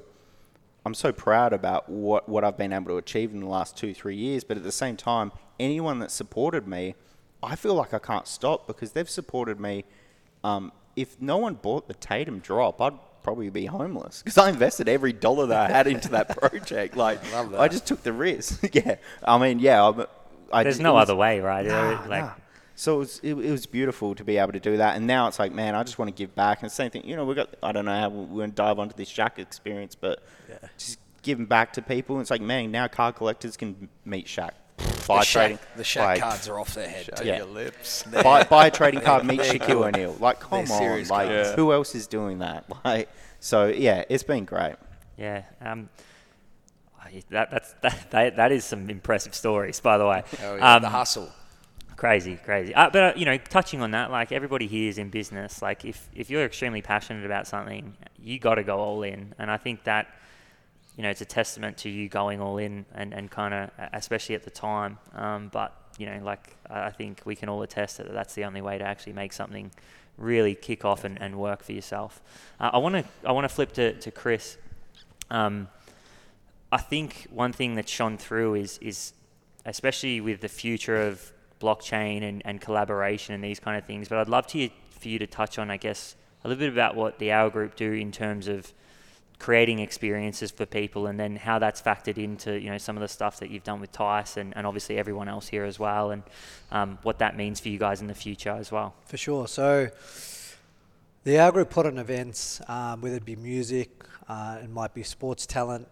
I'm so proud about what what I've been able to achieve in the last two three years. But at the same time, anyone that supported me, I feel like I can't stop because they've supported me. Um, if no one bought the Tatum drop, I'd probably be homeless because I invested every dollar that I had into that project. Like I just took the risk. yeah, I mean, yeah. I'm, I There's just- no was- other way, right? Nah, like, nah. So it was, it, it was beautiful to be able to do that. And now it's like, man, I just want to give back. And the same thing, you know, we got, I don't know how we're going to dive onto this Shaq experience, but just giving back to people. It's like, man, now car collectors can meet Shaq. Buy the trading. Shaq, the Shaq buy- cards are off their head. Shut too. Yeah. your lips. Buy, buy a trading card, meet Shaquille O'Neal. Like, come They're on. serious Like, cards. who else is doing that? Like, so, yeah, it's been great. Yeah. Um, that, that's, that, that, that is some impressive stories, by the way. Oh, yeah, Um, the hustle. Crazy, crazy. Uh, but uh, you know, touching on that, like everybody here is in business. Like if if you're extremely passionate about something, you got to go all in. And I think that you know it's a testament to you going all in and and kind of especially at the time. Um, but you know, like I think we can all attest that that's the only way to actually make something really kick off and, and work for yourself. Uh, I want to I want to flip to to Chris. Um, I think one thing that shone through is is especially with the future of blockchain and, and collaboration and these kind of things. But I'd love to for you to touch on, I guess, a little bit about what the Hour Group do in terms of creating experiences for people, and then how that's factored into you know some of the stuff that you've done with Tice and, and obviously everyone else here as well, and um, what that means for you guys in the future as well. For sure. So the Hour Group put on events, um, whether it be music, uh, it might be sports talent,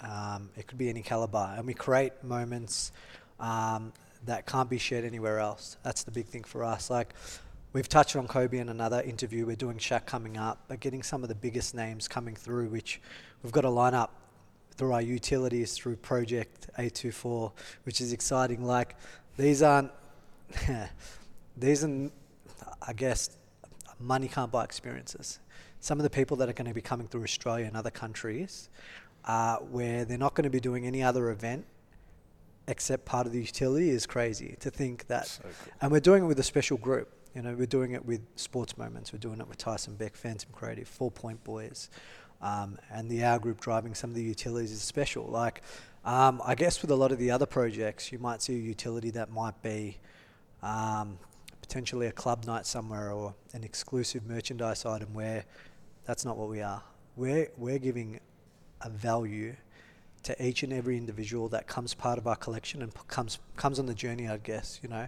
um, it could be any caliber, and we create moments um, that can't be shared anywhere else. That's the big thing for us. Like we've touched on Kobe in another interview. We're doing Shaq coming up, but getting some of the biggest names coming through, which we've got to line up through our utilities through Project 824, which is exciting. Like these aren't these are, I guess, money can't buy experiences. Some of the people that are going to be coming through Australia and other countries, uh, where they're not going to be doing any other event except part of the utility, is crazy to think that. And we're doing it with a special group. You know, we're doing it with Sports Moments. We're doing it with Tyson Beck, Phantom Creative, Four Point Boys, um, and the Hour Group driving some of the utilities is special. Like, um, I guess with a lot of the other projects, you might see a utility that might be um, potentially a club night somewhere or an exclusive merchandise item where that's not what we are. We're, we're giving a value to each and every individual that comes part of our collection and p- comes comes on the journey. I guess you know,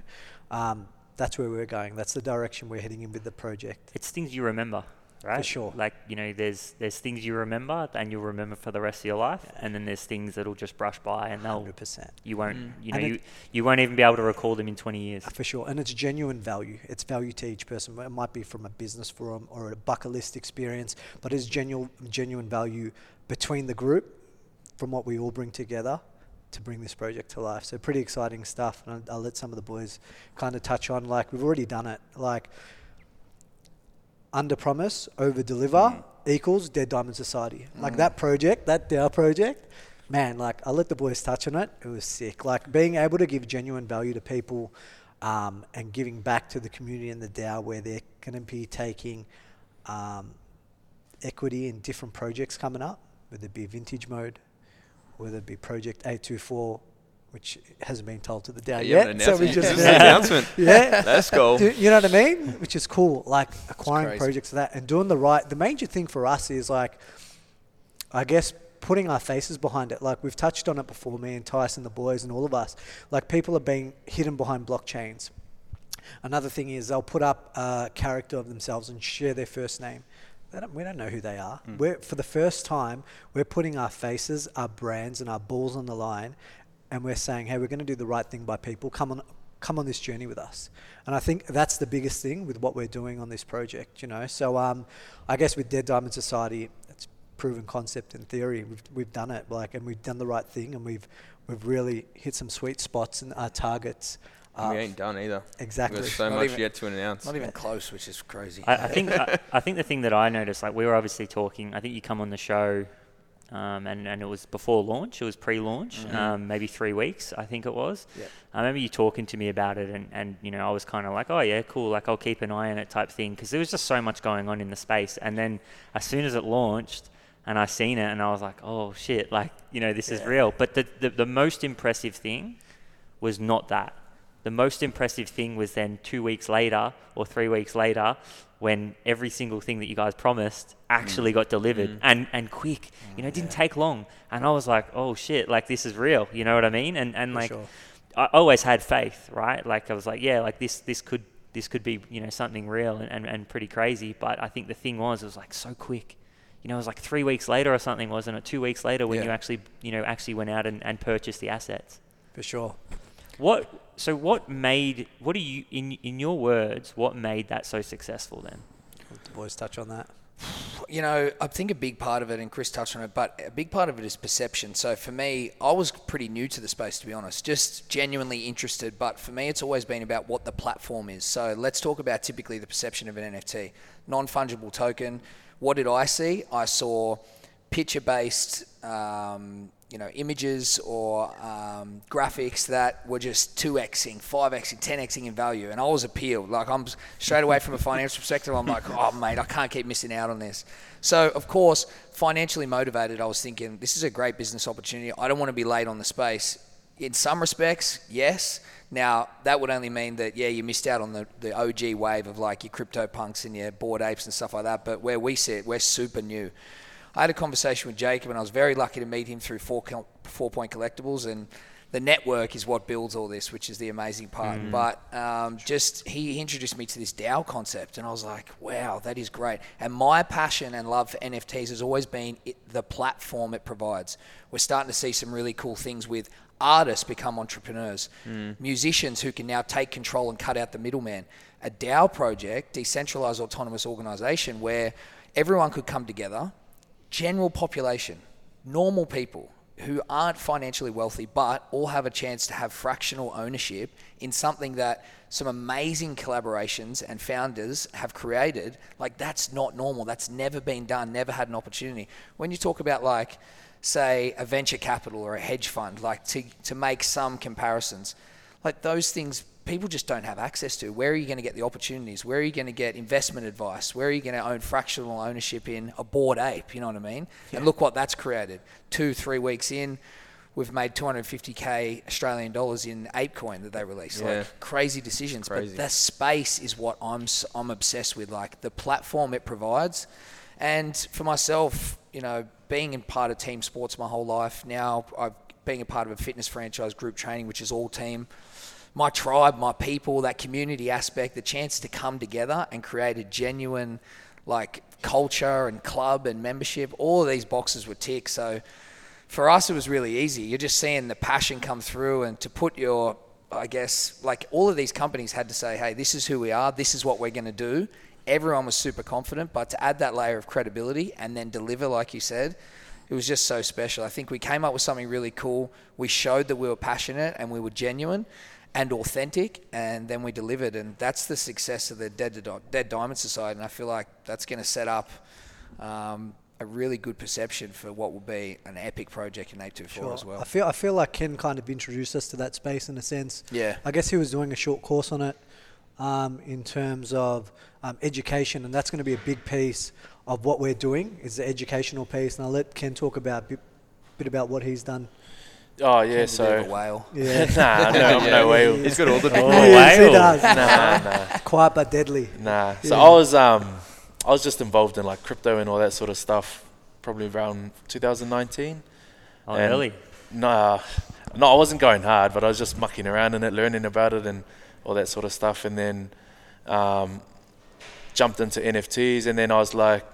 um, that's where we're going. That's the direction we're heading in with the project. It's things you remember, right? For sure. Like you know, there's there's things you remember and you'll remember for the rest of your life, and then there's things that'll just brush by and they'll Hundred percent. you won't mm. you know And it- you you won't even be able to recall them in 20 years. For sure, and it's genuine value. It's value to each person. It might be from a business forum or a bucket list experience, but it's genuine, genuine value between the group from what we all bring together to bring this project to life. So pretty exciting stuff, and I'll, I'll let some of the boys kind of touch on. Like we've already done it. Like under promise, over deliver equals Dead Diamond Society. Like that project, that DAO project, man, like I let the boys touch on it. It was sick. Like being able to give genuine value to people um, and giving back to the community and the DAO where they're going to be taking um, equity in different projects coming up, whether it be vintage mode, whether it be Project 824, which hasn't been told to the haven't yet. So we just an announcement. yeah. Let's go. Do- you know what I mean? Which is cool. Like acquiring projects like that and doing the right. The major thing for us is like, I guess, putting our faces behind it. Like we've touched on it before, me and Tyson, the boys, and all of us. Like people are being hidden behind blockchains. Another thing is they'll put up a character of themselves and share their first name. They don't, we don't know who they are. We're, for the first time, we're putting our faces, our brands, and our balls on the line, and we're saying, "Hey, we're going to do the right thing by people. Come on, come on this journey with us." And I think that's the biggest thing with what we're doing on this project. You know, so um, I guess with Dead Diamond Society, it's proven concept in theory. We've we've done it, like, and we've done the right thing, and we've we've really hit some sweet spots and our targets. And we uh, ain't done either. Exactly. There's so Not much even- yet to announce. Not even close, which is crazy. I, I think I, I think the thing that I noticed, like we were obviously talking. I think you come on the show, um, and and it was before launch. It was pre-launch, um, maybe three weeks. I think it was. Yeah. I remember you talking to me about it, and, and you know I was kind of like, oh yeah, cool. Like I'll keep an eye on it, type thing, because there was just so much going on in the space. And then as soon as it launched, and I seen it, and I was like, oh shit, like you know this is real. But the, the the most impressive thing was not that. The most impressive thing was then two weeks later or three weeks later when every single thing that you guys promised actually mm. got delivered mm. and, and quick. Mm, you know, it didn't take long. And I was like, oh shit, like this is real. You know what I mean? And and For like sure. I always had faith, right? Like I was like, yeah, like this this could this could be, you know, something real and, and, and pretty crazy. But I think the thing was it was like so quick. You know, it was like three weeks later or something, wasn't it? Two weeks later when Yeah. you actually you know, actually went out and, and purchased the assets. for sure. What? So what made? What are you in in your words? What made that so successful then? Let the boys touch on that. you know, I think a big part of it, and Chris touched on it, but a big part of it is perception. So for me, I was pretty new to the space, to be honest, just genuinely interested. But for me, it's always been about what the platform is. So let's talk about typically the perception of an NFT, non fungible token. What did I see? I saw picture based. Um, you know, images or um, graphics that were just 2xing, 5xing, 10xing in value. And I was appealed. Like, I'm straight away from a financial perspective, I'm like, oh, mate, I can't keep missing out on this. So, of course, financially motivated, I was thinking, this is a great business opportunity. I don't want to be late on the space. In some respects, yes. Now, that would only mean that, yeah, you missed out on the, the OG wave of like your CryptoPunks and your Bored Apes and stuff like that. But where we sit, we're super new. I had a conversation with Jacob, and I was very lucky to meet him through Four, four Point Collectibles, and the network is what builds all this, which is the amazing part. But um, just he introduced me to this DAO concept, and I was like, wow, that is great. And my passion and love for NFTs has always been it, the platform it provides. We're starting to see some really cool things with artists become entrepreneurs, musicians who can now take control and cut out the middleman. A DAO project, decentralized autonomous organization, where everyone could come together general population, normal people who aren't financially wealthy but all have a chance to have fractional ownership in something that some amazing collaborations and founders have created. Like, that's not normal. That's never been done, never had an opportunity. When you talk about, like, say, a venture capital or a hedge fund, like to, to make some comparisons, like those things people just don't have access to. Where are you going to get the opportunities? Where are you going to get investment advice? Where are you going to own fractional ownership in a Bored Ape? You know what I mean? And look what that's created. Two, three weeks in, we've made 250k Australian dollars in ApeCoin that they released. Yeah. Like crazy decisions. Crazy. But the space is what I'm I'm obsessed with. Like the platform it provides, and for myself, you know, being in part of team sports my whole life. Now I've being a part of a fitness franchise group training, which is all team my tribe, my people, that community aspect, the chance to come together and create a genuine like culture and club and membership, all of these boxes were ticked. So for us, it was really easy. You're just seeing the passion come through and to put your, I guess, like all of these companies had to say, hey, this is who we are, this is what we're going to do. Everyone was super confident, but to add that layer of credibility and then deliver, like you said, it was just so special. I think we came up with something really cool. We showed that we were passionate and we were genuine and authentic, and then we delivered. And that's the success of the Dead, Di- Dead Diamond Society. And I feel like that's going to set up um, a really good perception for what will be an epic project in 824 as well. I feel I feel like Ken kind of introduced us to that space in a sense. Yeah. I guess he was doing a short course on it um, in terms of um, education, and that's going to be a big piece of what we're doing is the educational piece. And I'll let Ken talk about a bit, bit about what he's done. Oh yeah, He's a bit of a so whale. Yeah, nah, no, I'm no way. He's got all the big Oh, yes, he does. Nah, nah, Quiet but deadly. nah. So Yeah. I was um, I was just involved in like crypto and all that sort of stuff, probably around 2019. Oh, And- early. Nah, no, I wasn't going hard, but I was just mucking around in it, learning about it, and all that sort of stuff, and then um, jumped into NFTs, and then I was like,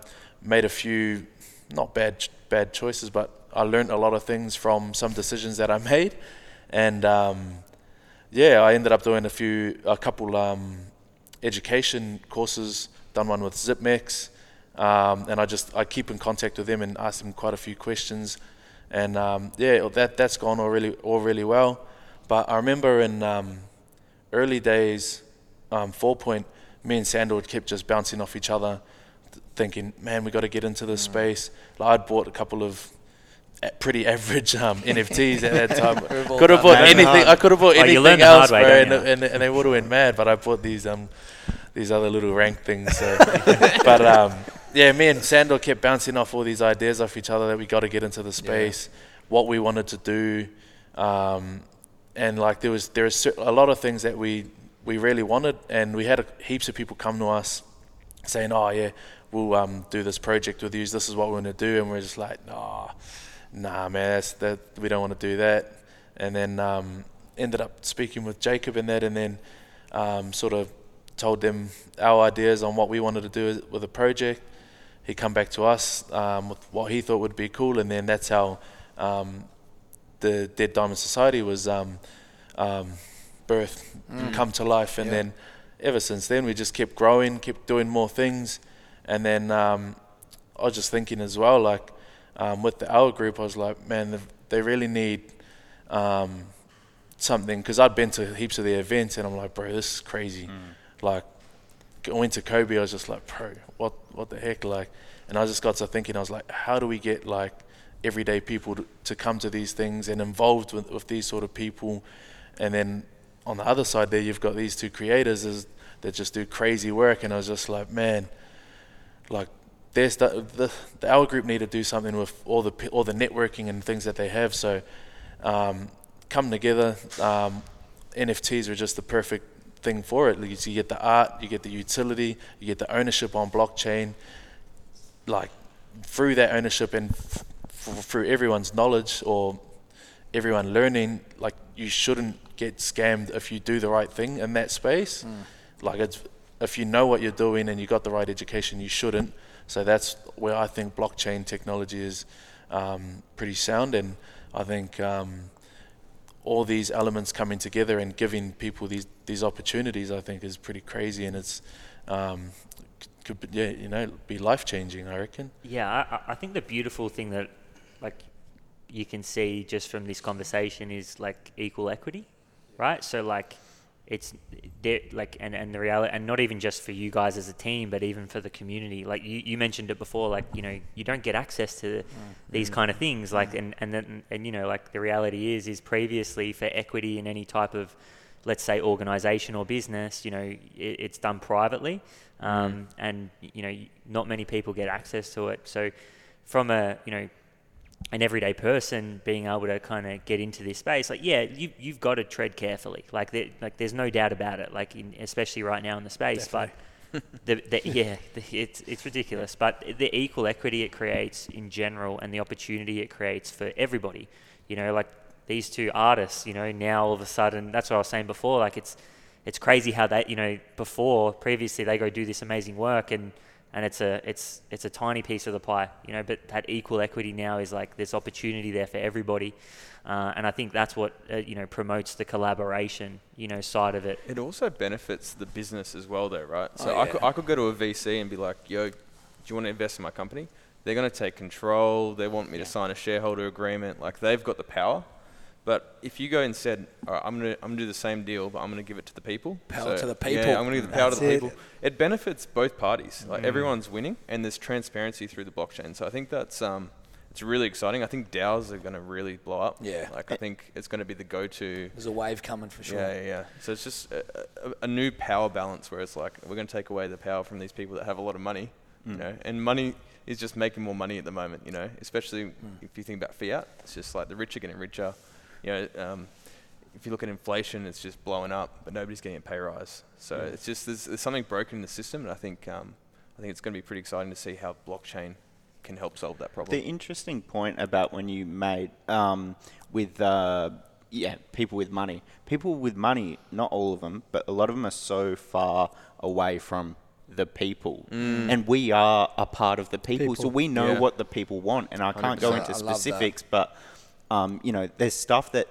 made a few not bad bad choices, but I learned a lot of things from some decisions that I made, and um, yeah, I ended up doing a few a couple um, education courses. Done one with ZipMex, um, and I just I keep in contact with them and ask them quite a few questions, and um, yeah, that that's gone all really all really well. But I remember in um, early days, um, four point, me and Sandor kept just bouncing off each other, th- thinking, man, we got to get into this Mm. space. Like, I'd bought a couple of pretty average um, NFTs at that time. We've could have bought anything. Hard. I could have bought you anything learn the else, hard way, bro, and, and, and they would have went mad. But I bought these um these other little rank things. So. but um, yeah, me and Sandor kept bouncing off all these ideas off each other that we got to get into the space, what we wanted to do, um, and like there was there was a lot of things that we we really wanted, and we had a, heaps of people come to us saying, "Oh yeah, we'll um, do this project with you. This is what we want to do," and we're just like, "Nah, nah, man, that's that we don't want to do that." And then um, ended up speaking with Jacob and that, and then um, sort of told them our ideas on what we wanted to do with the project. He come back to us um, with what he thought would be cool, and then that's how um, the Dead Diamond Society was um, um, birthed, and come to life, and Yeah. then ever since then we just kept growing, kept doing more things, and then um, I was just thinking as well, like um, with the Hour Group, I was like, man, they- they really need um, something because I'd been to heaps of the events, and I'm like, bro, this is crazy. Like going to Kobe, I was just like, bro, what what the heck, like, and I just got to thinking, I was like, how do we get like everyday people to, to come to these things and involved with, with these sort of people, and then on the other side there, you've got these two creators is, that just do crazy work, and I was just like, man, like. There's the, the the Hour Group need to do something with all the all the networking and things that they have. So, um, come together. Um, NFTs are just the perfect thing for it. Like, you get the art, you get the utility, you get the ownership on blockchain. Like through that ownership and f- f- through everyone's knowledge or everyone learning, like you shouldn't get scammed if you do the right thing in that space. Like it's if you know what you're doing and you got the right education, you shouldn't. So that's where I think blockchain technology is um, pretty sound, and I think um, all these elements coming together and giving people these these opportunities, I think, is pretty crazy, and it's um, could be, yeah, you know, be life changing. I reckon. Yeah, I, I- I think the beautiful thing that, like, you can see just from this conversation is like equal equity, right? So like, it's like, and and the reality, and not even just for you guys as a team, but even for the community. Like you, you mentioned it before, like you know, you don't get access to mm. these mm. kind of things, like, mm. and and then and you know, like the reality is, is previously for equity in any type of let's say organization or business, you know, it, it's done privately, um, and you know, not many people get access to it. So, from a you know, an everyday person being able to kind of get into this space, like yeah, you you've got to tread carefully. Like there, like there's no doubt about it. Like in, especially right now in the space, but. the, the, yeah, the, it's it's ridiculous, but the equal equity it creates in general, and the opportunity it creates for everybody, you know, like these two artists, you know, now all of a sudden, that's what I was saying before, like it's it's crazy how that you know, before previously they go do this amazing work and and it's a it's it's a tiny piece of the pie, you know, but that equal equity now is like there's opportunity there for everybody, uh, and I think that's what uh, you know promotes the collaboration, you know, side of it. It also benefits the business as well, though, right? So Oh, I, could, I could go to a VC and be like, yo, do you want to invest in my company? They're going to take control. They want me to sign a shareholder agreement. Like, they've got the power. But if you go and said, all right, I'm going to I'm gonna do the same deal, but I'm going to give it to the people. Power to the people. Yeah. I'm going to give the power to the it. people. It benefits both parties. Like, mm. everyone's winning, and there's transparency through the blockchain. So I think that's um, it's really exciting. I think DAOs are going to really blow up. Yeah. Like, I think it's going to be the go-to There's a wave coming for sure. yeah, yeah, yeah. So it's just a, a, a new power balance where it's like we're going to take away the power from these people that have a lot of money, you mm. know, and money is just making more money at the moment, you know, especially mm. if you think about fiat. It's just like the rich are getting richer, you know. Um, if you look at inflation, it's just blowing up, but nobody's getting a pay rise. So it's just there's, there's something broken in the system, and I think um, I think it's going to be pretty exciting to see how blockchain can help solve that problem. The interesting point about when you made um, with uh, yeah, people with money. People with money, not all of them, but a lot of them are so far away from the people, and we are a part of the people, so we know Yeah. what the people want. And I can't go 100%. into I love that. specifics, but um, you know, there's stuff that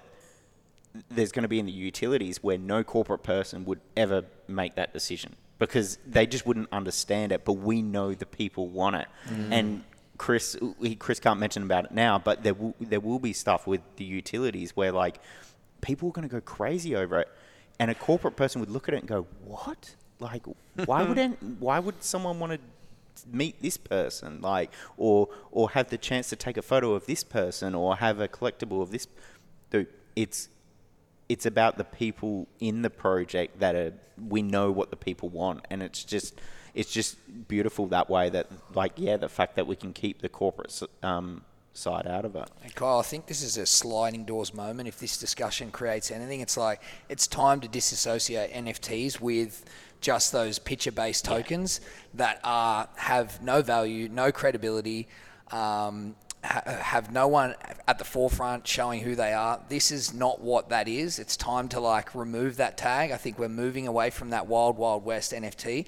there's going to be in the utilities where no corporate person would ever make that decision because they just wouldn't understand it. But we know the people want it, and Chris, he, Chris can't mention about it now, but there will, there will be stuff with the utilities where like people are going to go crazy over it, and a corporate person would look at it and go, "What? Like, why would why would someone want to?" Meet this person like or or have the chance to take a photo of this person or have a collectible of this dude it's it's about the people in the project that are we know what the people want and it's just it's just beautiful that way that like yeah the fact that we can keep the corporate um, side out of it And Kyle, I think this is a sliding doors moment. If this discussion creates anything, it's like it's time to disassociate NFTs with just those picture-based tokens that are have no value, no credibility, um, ha- have no one at the forefront showing who they are. This is not what that is. It's time to like remove that tag. I think we're moving away from that wild, wild west NFT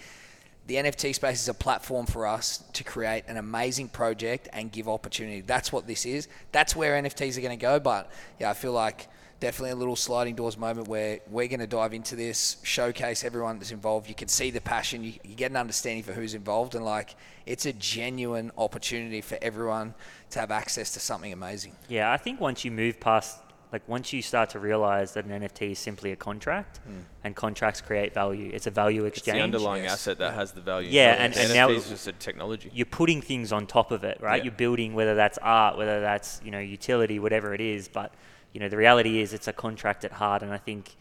the NFT space is a platform for us to create an amazing project and give opportunity. That's what this is. That's where NFTs are going to go. But yeah, I feel like definitely a little sliding doors moment where we're going to dive into this, showcase everyone that's involved. You can see the passion, you, you get an understanding for who's involved, and like it's a genuine opportunity for everyone to have access to something amazing. Yeah, I think once you move past, like once you start to realize that an NFT is simply a contract, hmm. and contracts create value, it's a value It's exchange. the underlying Yes. asset that has the value. Yeah, and- and NFT now- is just a technology. You're putting things on top of it, right? Yeah. You're building whether that's art, whether that's you know utility, whatever it is. But you know the reality is it's a contract at heart, and I think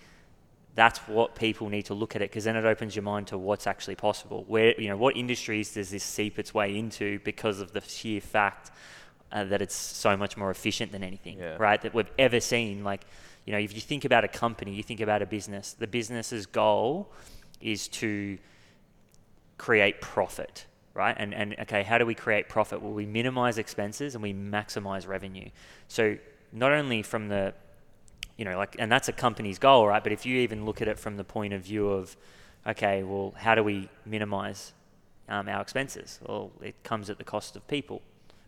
that's what people need to look at it because then it opens your mind to what's actually possible. Where you know what industries does this seep its way into because of the sheer fact uh, that it's so much more efficient than anything, Yeah. right? That we've ever seen. Like, you know, if you think about a company, you think about a business. The business's goal is to create profit, right? And and okay, how do we create profit? Well, we minimize expenses and we maximize revenue. So not only from the you know, like, and that's a company's goal, right? But if you even look at it from the point of view of, okay, well, how do we minimize um, our expenses? Well, it comes at the cost of people,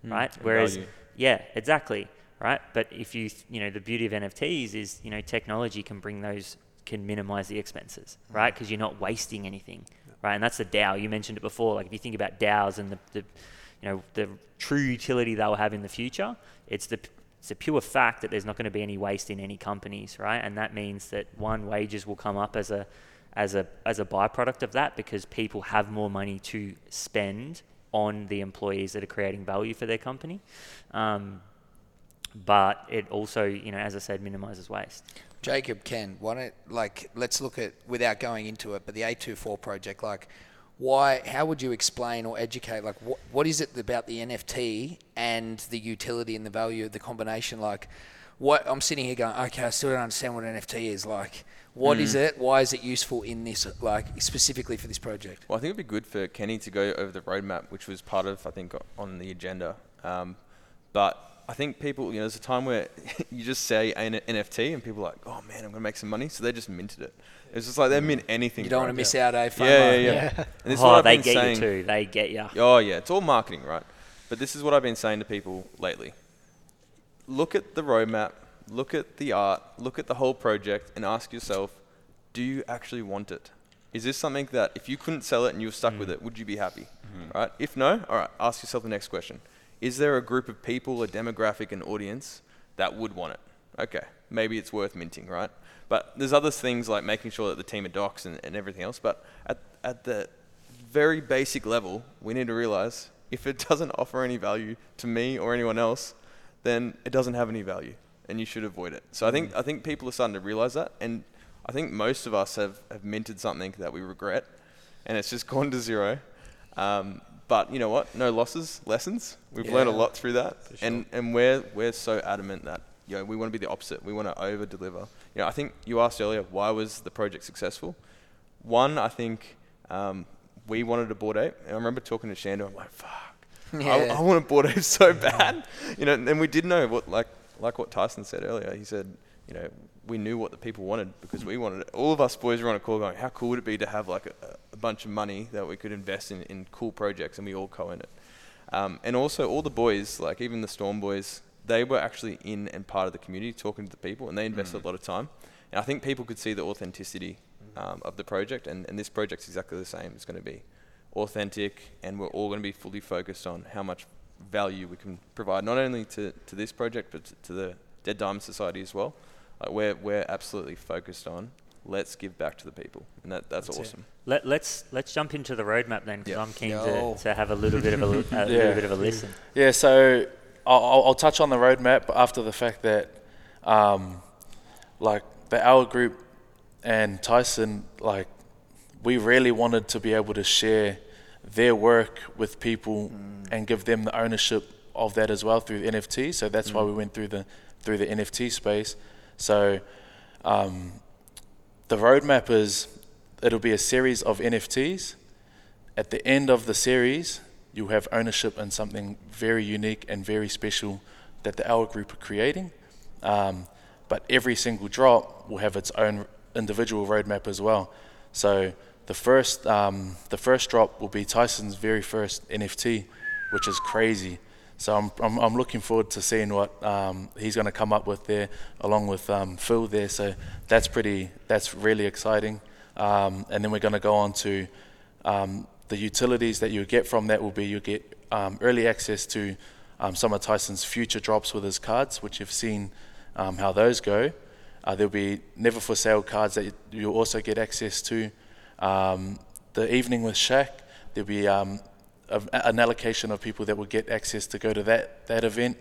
right? Whereas, value. yeah, exactly, right? But if you, you know, the beauty of NFTs is, you know, technology can bring those, can minimize the expenses, right? Because you're not wasting anything, right? And that's the DAO. You mentioned it before. Like, if you think about DAOs and the, the you know, the true utility they will have in the future, it's the it's a pure fact that there's not going to be any waste in any companies, right? And that means that one wages will come up as a as a as a byproduct of that because people have more money to spend on the employees that are creating value for their company. Um, but it also, you know, as I said, minimizes waste. Jacob, Ken, why don't like let's look at without going into it, but the 824 project, like why how would you explain or educate like what what is it about the NFT and the utility and the value of the combination like what I'm sitting here going, okay, I still don't understand what an NFT is. Like, what is it? Why is it useful in this, like, specifically for this project? Well, I think it'd be good for Kenny to go over the roadmap, which was part of, I think, on the agenda. Um, but I think people, you know, there's a time where you just say an NFT and people are like, oh man, I'm going to make some money. So they just minted it. It's just like they mint anything. You don't right? want to miss out, eh? FOMO. Yeah, yeah, yeah. And this is what oh, I've they been get saying. you too. They get you. Oh yeah, it's all marketing, right? But this is what I've been saying to people lately. Look at the roadmap, look at the art, look at the whole project, and ask yourself, do you actually want it? Is this something that if you couldn't sell it and you were stuck with it, would you be happy? Right? If no, all right, ask yourself the next question. Is there a group of people, a demographic, an audience that would want it? Okay, maybe it's worth minting, right? But there's other things like making sure that the team docs and, and everything else. But at, at the very basic level, we need to realize if it doesn't offer any value to me or anyone else, then it doesn't have any value, and you should avoid it. So I think I think people are starting to realize that, and I think most of us have, have minted something that we regret, and it's just gone to zero. Um, but you know what? No losses, lessons. We've learned a lot through that, and and we're we're so adamant that you know we want to be the opposite. We want to over deliver. You know, I think you asked earlier why was the project successful. One, I think um, we wanted a Bored Ape, and I remember talking to Shando. I'm like, fuck. I, Yeah. I want a Bored Ape so bad, you know. And we did know what, like, like what Tyson said earlier. He said, you know, we knew what the people wanted because we wanted it. All of us boys were on a call going, how cool would it be to have like a, a bunch of money that we could invest in, in cool projects and we all co-own it. Um, and also all the boys, like even the Storm boys, they were actually in and part of the community talking to the people and they invested Mm. a lot of time. And I think people could see the authenticity um, of the project and, and this project's exactly the same. It's going to be authentic and we're all going to be fully focused on how much value we can provide not only to, to this project but to, to the Dead Diamond Society as well. Like we're, we're absolutely focused on let's give back to the people and that, that's, That's it. awesome. Let, let's let's jump into the roadmap then, because Yeah. I'm keen Yo. to, to have a little bit of a, li- a Yeah. little bit of a listen. Yeah, so I'll, I'll- I'll touch on the roadmap after the fact that, um, like the Hour Group and Tyson, like we really wanted to be able to share their work with people and give them the ownership of that as well through NFT. So that's why we went through the through the NFT space. So um, the roadmap is it'll be a series of NFTs. At the end of the series, you'll have ownership in something very unique and very special that the Hour Group are creating. Um, but every single drop will have its own individual roadmap as well. So the first, um, the first drop will be Tyson's very first NFT, which is crazy. So I'm, I'm, I'm looking forward to seeing what um, he's going to come up with there, along with um, Phil there. So that's pretty, that's really exciting. Um, and then we're going to go on to um, the utilities that you get from that will be you get um, early access to um, some of Tyson's future drops with his cards, which you've seen how those go. Uh, there'll be never for sale cards that you, you'll also get access to. The evening with Shaq, there'll be an allocation of people that will get access to go to that, that event.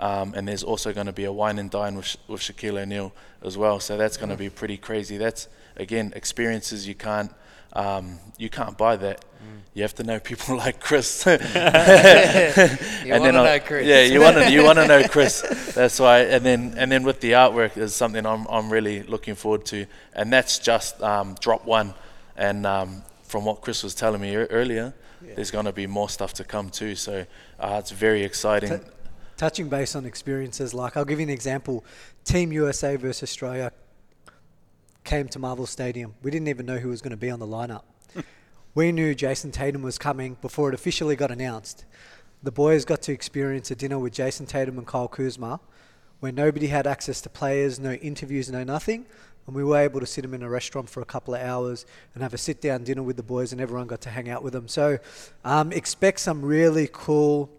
Um, and there's also going to be a wine and dine with, Sha- with Shaquille O'Neal as well. So that's going to be pretty crazy. That's again experiences you can't um, you can't buy that. You have to know people like Chris. You want to know Chris? Yeah, you want to you want to know Chris. That's why. And then and then with the artwork is something I'm I'm really looking forward to. And that's just um, drop one. And um, from what Chris was telling me ear- there's going to be more stuff to come too. So uh, it's very exciting. T- touching base on experiences, like I'll give you an example. Team USA versus Australia came to Marvel Stadium. We didn't even know who was going to be on the lineup. we knew Jayson Tatum was coming before it officially got announced. The boys got to experience a dinner with Jayson Tatum and Kyle Kuzma, where nobody had access to players, no interviews, no nothing. And we were able to sit them in a restaurant for a couple of hours and have a sit down dinner with the boys, and everyone got to hang out with them. So um, expect some really cool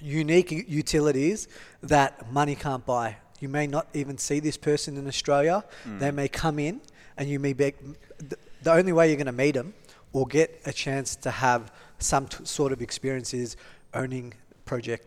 unique utilities that money can't buy. You may not even see this person in Australia. They may come in, and you may be the, only way you're going to meet them or get a chance to have some t- sort of experience is owning Project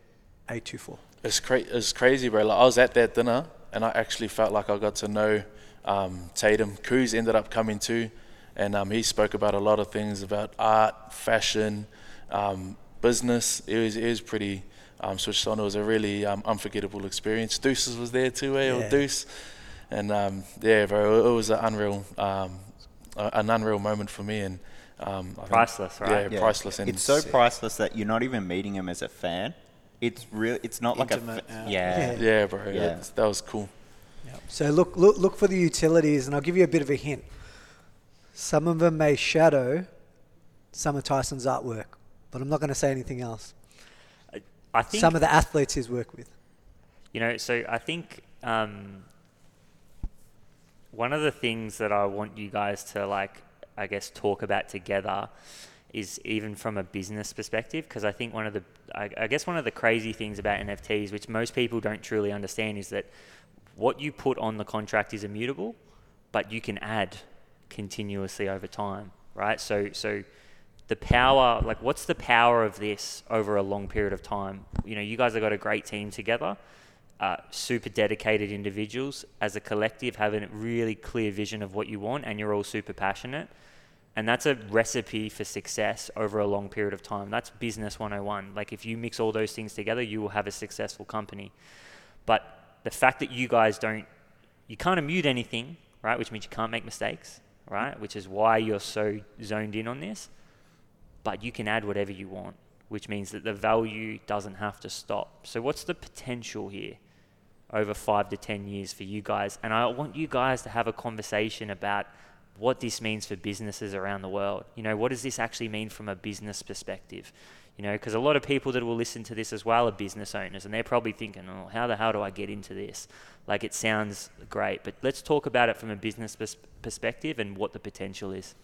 824. It's, cra- it's crazy, bro. Like, I was at that dinner and I actually felt like I got to know um, Tatum. Kuz ended up coming too, and um, he spoke about a lot of things about art, fashion, um, business. It was, it was pretty um, switched on. It was a really um, unforgettable experience. Deuces was there too, eh? Or Yeah. Deuce. And um, yeah, bro, it was an unreal, um, an unreal moment for me. And um, I think- Priceless, right? Yeah, priceless. And it's so priceless that you're not even meeting him as a fan. It's real. It's not like Intimate, a yeah. yeah. Yeah. Yeah, bro. Yeah. That was cool. So look, look, look for the utilities, and I'll give you a bit of a hint. Some of them may shadow some of Tyson's artwork, but I'm not going to say anything else. I think Some of the athletes he's worked with. You know, so I think um, one of the things that I want you guys to like, I guess, talk about together is even from a business perspective, because I think one of the, I, I guess, one of the crazy things about NFTs, which most people don't truly understand, is that what you put on the contract is immutable, but you can add continuously over time, right? So, so the power, like, what's the power of this over a long period of time? You know, you guys have got a great team together, uh, super dedicated individuals as a collective, having a really clear vision of what you want, and you're all super passionate. And that's a recipe for success over a long period of time. That's business 101. Like, if you mix all those things together, you will have a successful company. But the fact that you guys don't, you can't immute anything, right? Which means you can't make mistakes, right? Which is why you're so zoned in on this. But you can add whatever you want, which means that the value doesn't have to stop. So, what's the potential here? over five to 10 years for you guys. And I want you guys to have a conversation about what this means for businesses around the world. You know, what does this actually mean from a business perspective? You know, because a lot of people that will listen to this as well are business owners, and they're probably thinking, "Oh, how the hell do I get into this?" Like, it sounds great, but let's talk about it from a business pers- perspective and what the potential is.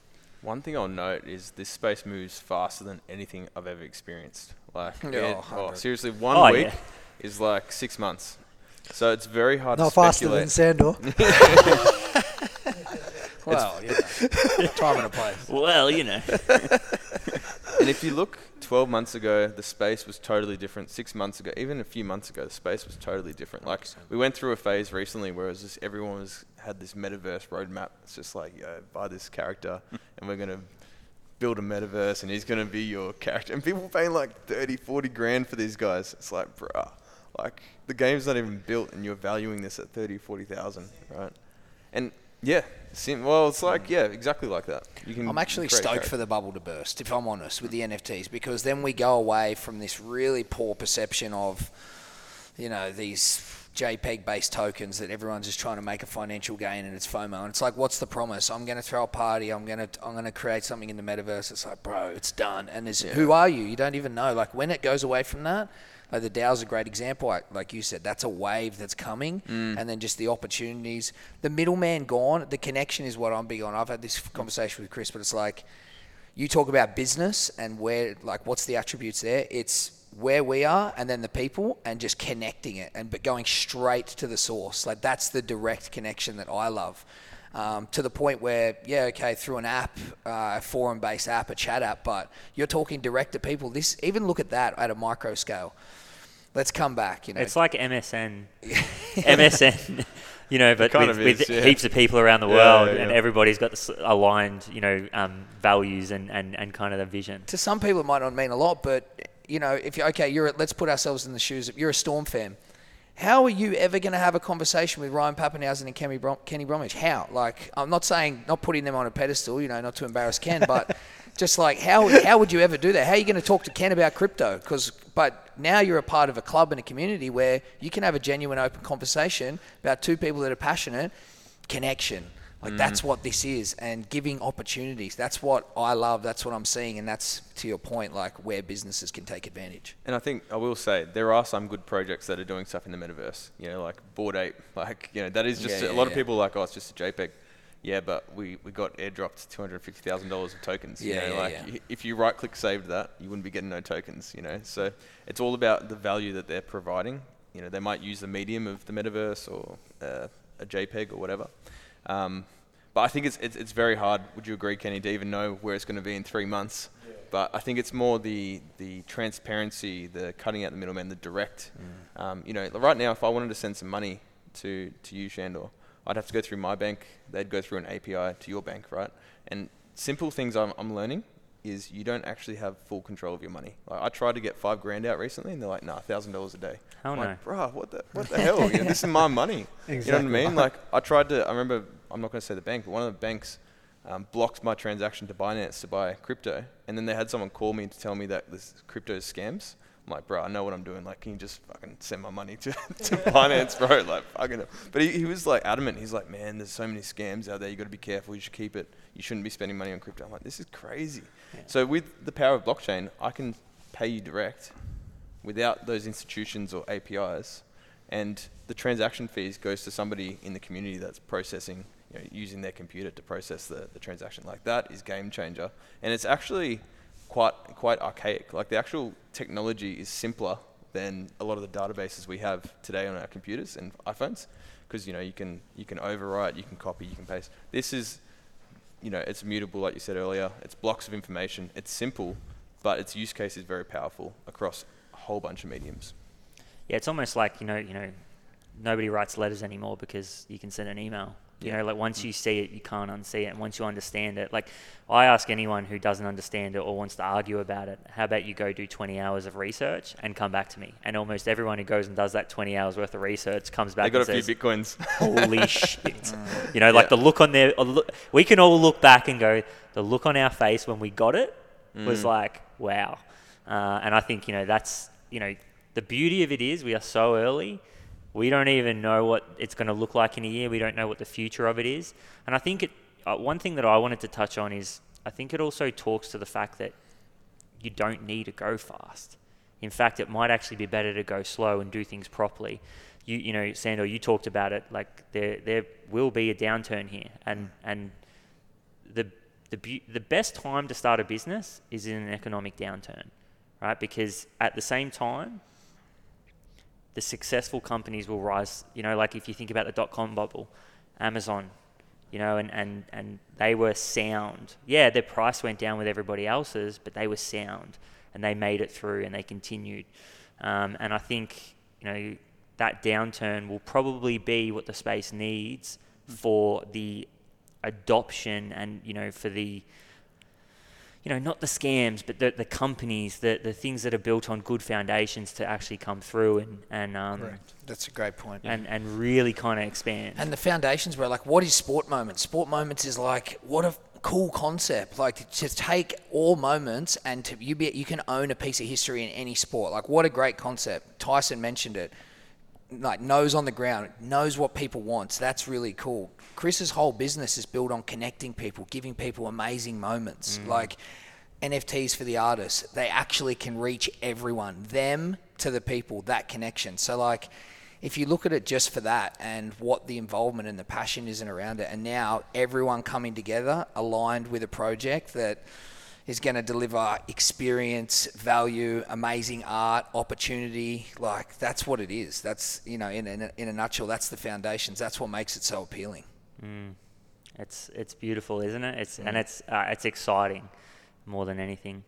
One thing I'll note is this space moves faster than anything I've ever experienced. Like, Yeah, it- oh, seriously, one Oh, week yeah. is like six months. So it's very hard Not to faster speculate. than Sandor. Well, yeah. Time and a place. Well, you know. and if you look 12 months ago, the space was totally different. Six months ago, even a few months ago, the space was totally different. Like we went through a phase recently where it was just everyone was had this metaverse roadmap. It's just like, yo, buy this character, and we're gonna build a metaverse, and he's gonna be your character. And people paying like 30, 40 grand for these guys. It's like, bruh, like the game's not even built, and you're valuing this at 30, 40,000, right? And yeah, sim- well, it's like yeah, exactly like that. You can. I'm actually create stoked character. for the bubble to burst, if I'm honest, with the NFTs, because then we go away from this really poor perception of, you know, these JPEG-based tokens that everyone's just trying to make a financial gain and it's FOMO. And it's like, what's the promise? I'm going to throw a party. I'm going to I'm going to create something in the metaverse. It's like, bro, it's done. And there's who are you? You don't even know. Like when it goes away from that. Like the DAO's a great example. Like, like you said, that's a wave that's coming, mm. and then just the opportunities. The middleman gone. The connection is what I'm big on. I've had this conversation with Chris, but it's like, you talk about business and where like what's the attributes there it's where we are and then the people and just connecting it and but going straight to the source like that's the direct connection that i love um, to the point where yeah okay through an app uh, a forum based app a chat app but you're talking direct to people this even look at that at a micro scale let's come back you know It's like MSN. MSN, you know, but with, of with yeah. heaps of people around the Yeah, world, yeah, and everybody's got this aligned, you know, um, values and, and, and kind of the vision. to some people it might not mean a lot, but you know, if you okay, you're let's put ourselves in the shoes of you're a Storm fan. How are you ever going to have a conversation with Ryan Papenhuyzen and Kenny, Brom- Kenny Bromwich? How? Like, I'm not saying not putting them on a pedestal, you know, not to embarrass Ken, but just like how how would you ever do that? How are you going to talk to Ken about crypto? Because but now you're a part of a club and a community where you can have a genuine, open conversation about two people that are passionate, connection. Like that's what this is, and giving opportunities. That's what I love. That's what I'm seeing, and that's to your point, like where businesses can take advantage. And I think I will say there are some good projects that are doing stuff in the metaverse. You know, like Bored Ape, like you know that is just Yeah, a yeah, lot of people are like, oh, it's just a JPEG. Yeah, but we, we got airdropped two hundred fifty thousand dollars of tokens. You Yeah, know, yeah, like yeah. if you right click saved that, you wouldn't be getting no tokens. You know, so it's all about the value that they're providing. You know, they might use the medium of the metaverse or uh, a JPEG or whatever. Um, but I think it's, it's it's very hard. Would you agree, Kenny, to even know where it's going to be in three months? But I think it's more the the transparency, the cutting out the middleman, the direct. Um, you know, right now, if I wanted to send some money to to you, Shandor, I'd have to go through my bank. They'd go through an API to your bank, right? And simple things I'm, I'm learning is you don't actually have full control of your money. Like I tried to get five grand out recently, and they're like, "Nah, thousand dollars a day." Hell I'm no. like, bruh, what the what the hell? You know, this is my money. Exactly. You know what I mean? Like I tried to. I remember. I'm not going to say the bank, but one of the banks um, blocked my transaction to Binance to buy crypto, and then they had someone call me to tell me that this crypto is scams. I'm like, bro, I know what I'm doing. Like, can you just fucking send my money to, to Binance, bro? Like, fucking. But he, he was like adamant. He's like, man, there's so many scams out there. You got to be careful. You should keep it. You shouldn't be spending money on crypto. I'm like, this is crazy. So with the power of blockchain, I can pay you direct without those institutions or APIs, and the transaction fees goes to somebody in the community that's processing, you know, using their computer to process the, the transaction. Like that is game changer, and it's actually quite quite archaic. Like the actual technology is simpler than a lot of the databases we have today on our computers and iPhones, because you know you can you can overwrite, you can copy, you can paste. This is you know, it's mutable, like you said earlier. It's blocks of information. It's simple, but its use case is very powerful across a whole bunch of mediums. Yeah, it's almost like you know, you know, nobody writes letters anymore because you can send an email. You know, like once hmm. you see it, you can't unsee it, and once you understand it, like I ask anyone who doesn't understand it or wants to argue about it, how about you go do 20 hours of research and come back to me? And almost everyone who goes and does that 20 hours worth of research comes back They got a and few bitcoins. holy shit. Hmm. You know, like the look on their, look- we can all look back and go, the look on our face when we got it was hmm. like, wow. Uh, and I think, you know, that's, you know, the beauty of it is we are so early We don't even know what it's going to look like in a year. We don't know what the future of it is. And I think it, uh, one thing that I wanted to touch on is I think it also talks to the fact that you don't need to go fast. In fact, it might actually be better to go slow and do things properly. You, you know, Sando, you talked about it. Like there, there will be a downturn here, and and the the the best time to start a business is in an economic downturn, right? Because at the same time, the successful companies will rise. You know, like if you think about the dot com bubble, Amazon, you know, and, and, and they were sound. Yeah, their price went down with everybody else's, but they were sound and they made it through and they continued. Um, and I think, you know, that downturn will probably be what the space needs for the adoption and, you know, for the, you know, not the scams, but the, the companies, the, the things that are built on good foundations to actually come through and, and um, That's a great point. and, and really kind of expand. And the foundations were like, what is sport moments? Sport moments is like, what a cool concept. Like to take all moments and to you be you can own a piece of history in any sport. Like what a great concept. Tyson mentioned it. Like nose on the ground, knows what people want. So that's really cool. Chris's whole business is built on connecting people, giving people amazing moments. Mm. Like NFTs for the artists, they actually can reach everyone, them to the people, that connection. So like if you look at it just for that and what the involvement and the passion isn't around it, and now everyone coming together aligned with a project that is going to deliver experience, value, amazing art, opportunity. Like that's what it is. That's you know, in a, in a nutshell, that's the foundations. That's what makes it so appealing. It's it's beautiful, isn't it? It's and it's uh, it's exciting more than anything.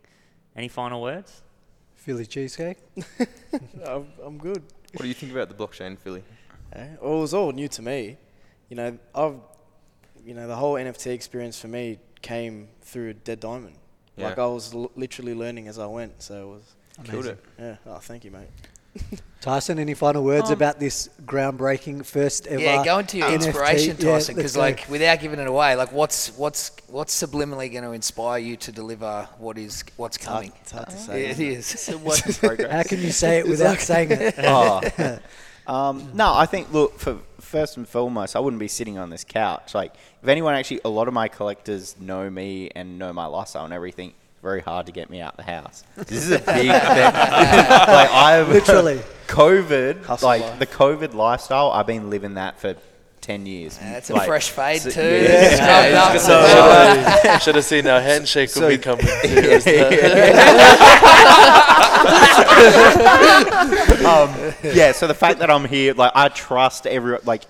Any final words? Philly cheesecake. I'm, I'm good. What do you think about the blockchain, Philly? Eh? Well, it was all new to me. You know, I've, you know, the whole NFT experience for me came through Dead Diamond. Like I was l- literally learning as I went, so it was. Killed it. Yeah. Oh, thank you, mate. Tyson, any final words oh. about this groundbreaking first ever? yeah, go into your NFT? inspiration, Tyson, let's because go. like without giving it away, like what's what's what's subliminally going to inspire you to deliver what is what's It's hard, coming? it's hard to oh. Yeah, say. it is. It's a work in progress. how can you say it without saying it? oh. Um, no, I think look for first and foremost, I wouldn't be sitting on this couch. Like, if anyone actually, a lot of my collectors know me and know my lifestyle and everything. It's very hard to get me out the house. This is a big thing. like I've Literally. COVID, Hustle like life. the COVID lifestyle. I've been living that for ten years. That's a fresh fade so- too. yeah. Scrubbed up. So, uh, Should have seen our handshake So- when we come in. um, yeah, so the fact that I'm here, like I trust every like,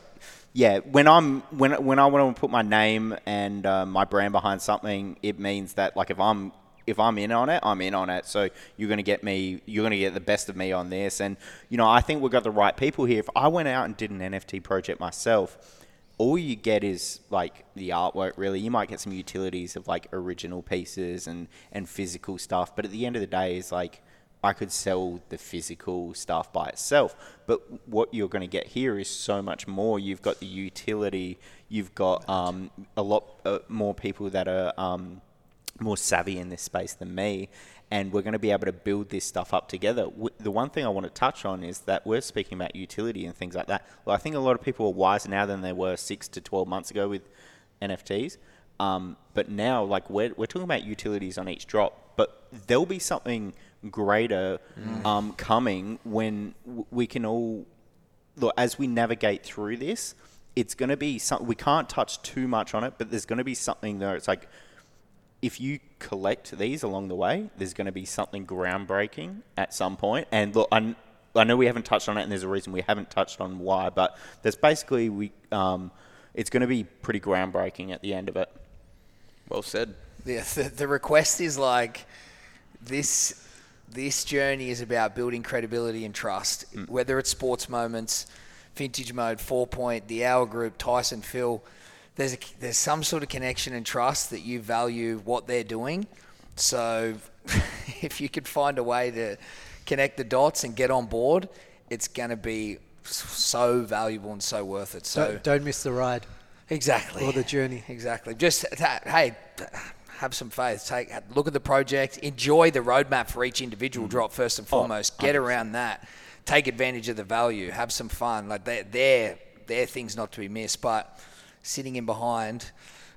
yeah, when I'm when when I want to put my name and uh, my brand behind something, it means that like if I'm if I'm in on it, I'm in on it. So you're gonna get me, you're gonna get the best of me on this, and you know I think we've got the right people here. If I went out and did an NFT project myself. All you get is like the artwork, really. You might get some utilities of like original pieces and, and physical stuff, but at the end of the day, is like I could sell the physical stuff by itself. But what you're going to get here is so much more. You've got the utility. You've got um, a lot uh, more people that are um, more savvy in this space than me. And we're going to be able to build this stuff up together. The one thing I want to touch on is that we're speaking about utility and things like that. Well, I think a lot of people are wiser now than they were six to 12 months ago with NFTs. Um, but now, like we're, we're talking about utilities on each drop, but there'll be something greater um, coming when we can all look as we navigate through this. It's going to be something we can't touch too much on it, but there's going to be something there. It's like if you collect these along the way, there's going to be something groundbreaking at some point. And look, I, I know we haven't touched on it, and there's a reason we haven't touched on why, but there's basically we um, it's going to be pretty groundbreaking at the end of it. Well said. Yeah, the, the request is like this. This journey is about building credibility and trust. Whether it's sports moments, vintage mode, four point, the hour group, Tyson, Phil. There's a, there's some sort of connection and trust that you value what they're doing. So, if you could find a way to connect the dots and get on board, it's going to be so valuable and so worth it. So Don't, don't miss the ride exactly or the journey. Exactly. Just uh, ta- hey, have some faith. Take look at the project, enjoy the roadmap for each individual mm. drop first and foremost. Oh, get around that, take advantage of the value, have some fun. Like they're they're, they're things not to be missed. But sitting in behind,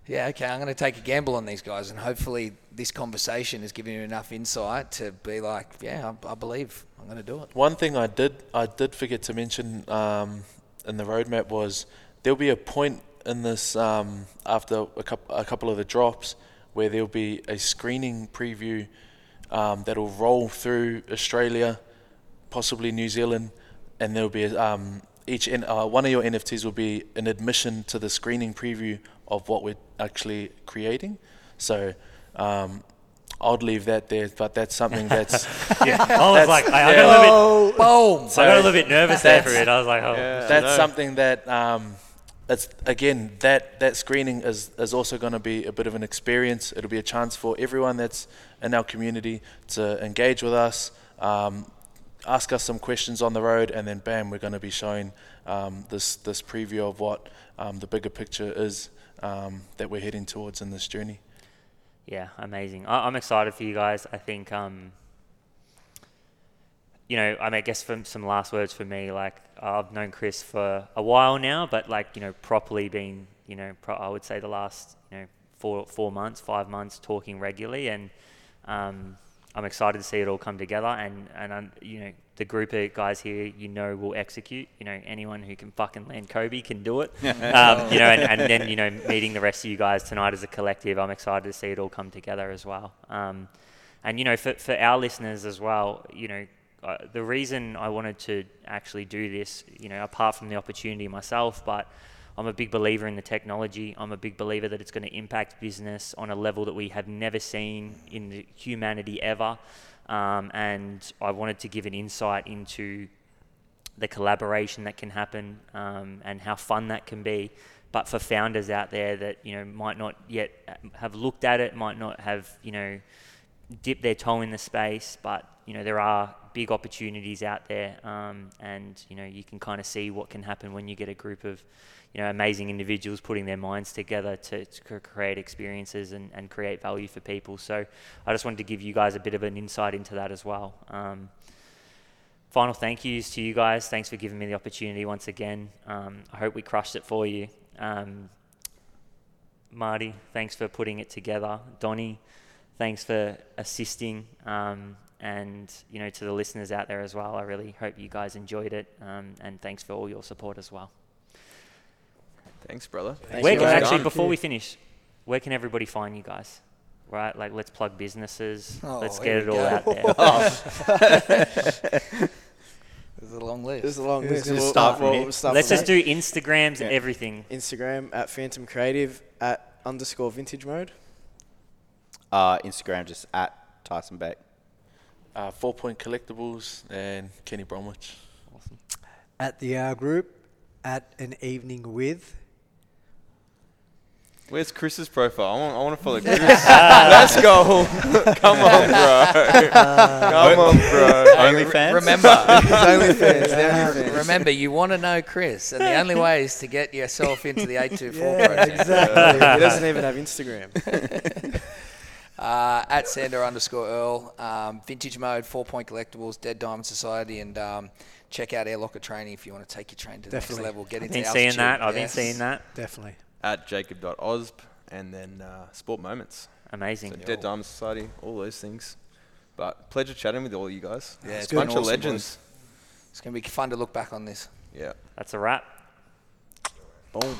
yeah, okay, I'm going to take a gamble on these guys, and hopefully this conversation has given you enough insight to be like, yeah, I, I believe I'm going to do it. One thing I did I did forget to mention um, in the roadmap was there'll be a point in this um, after a, coup a couple of the drops where there'll be a screening preview um, that'll roll through Australia, possibly New Zealand, and there'll be um, each N- uh, one of your NFTs will be an admission to the screening preview of what we're actually creating. So. Um, I'd leave that there, but that's something that's Yeah. I was like, I, I got a little bit, Boom! I got a little bit nervous there for it. I was like, oh, that's something that um, it's again that that screening is is also going to be a bit of an experience. It'll be a chance for everyone that's in our community to engage with us, um, ask us some questions on the road, and then bam, we're going to be showing um, this this preview of what um, the bigger picture is um, that we're heading towards in this journey. Yeah, amazing. I, I'm excited for you guys. I think, um, you know, I mean, I guess from some last words for me, like I've known Chris for a while now, but like you know, properly been, you know, pro- I would say the last, you know, four four months, five months, talking regularly, and um, I'm excited to see it all come together. And and um, you know, the group of guys here, you know, will execute. You know, anyone who can fucking land Kobe can do it. um, you know, and, and then you know, meeting the rest of you guys tonight as a collective, I'm excited to see it all come together as well. Um, and you know, for for our listeners as well, you know, uh, the reason I wanted to actually do this, you know, apart from the opportunity myself, but I'm a big believer in the technology. I'm a big believer that it's going to impact business on a level that we have never seen in humanity ever. Um, and I wanted to give an insight into the collaboration that can happen um, and how fun that can be. But for founders out there that you know might not yet have looked at it, might not have you know dipped their toe in the space, but you know there are big opportunities out there, um, and you know you can kind of see what can happen when you get a group of you know amazing individuals putting their minds together to, to create experiences and, and create value for people. So I just wanted to give you guys a bit of an insight into that as well. Um, final thank yous to you guys. Thanks for giving me the opportunity once again. Um, I hope we crushed it for you. Um, Marty, thanks for putting it together. Donny, thanks for assisting. Um, and you know, to the listeners out there as well, I really hope you guys enjoyed it. Um, and thanks for all your support as well. Thanks, brother. where can, actually, before we finish, where can everybody find you guys? Right, like let's plug businesses. Oh, let's get it all go. out there. There's a long list. There's a long list. just We'll- start from we'll- here. we'll start let's from just there. do Instagrams and everything. Instagram at Phantom Creative at underscore vintage mode. Uh, Instagram just at Tyson Beck. Uh, Four Point Collectibles and Kenny Bromwich. At the Hour Group, at an evening with. Where's Chris's profile? I want, I want to follow Chris. Let's go. Come on, bro. Come on, bro. OnlyFans? Remember, OnlyFans, OnlyFans. remember, you want to know Chris, and the only way is to get yourself into the 824 Yeah, process. exactly. he doesn't even have Instagram. Uh, at Sandor underscore Earl, um, Vintage Mode, Four Point Collectibles, Dead Diamond Society, and um, check out Air Locker Training if you want to take your train to the Definitely. next level. Get I've into been altitude. seeing that. I've been Yes. seeing that. Definitely. At jacob.osb and then uh, Sport Moments. Amazing. So Dead Diamond Society, all those things. But pleasure chatting with all you guys. Yeah, it's it's a bunch been of awesome, legends. It's going to be fun to look back on this. Yeah. That's a wrap. Boom.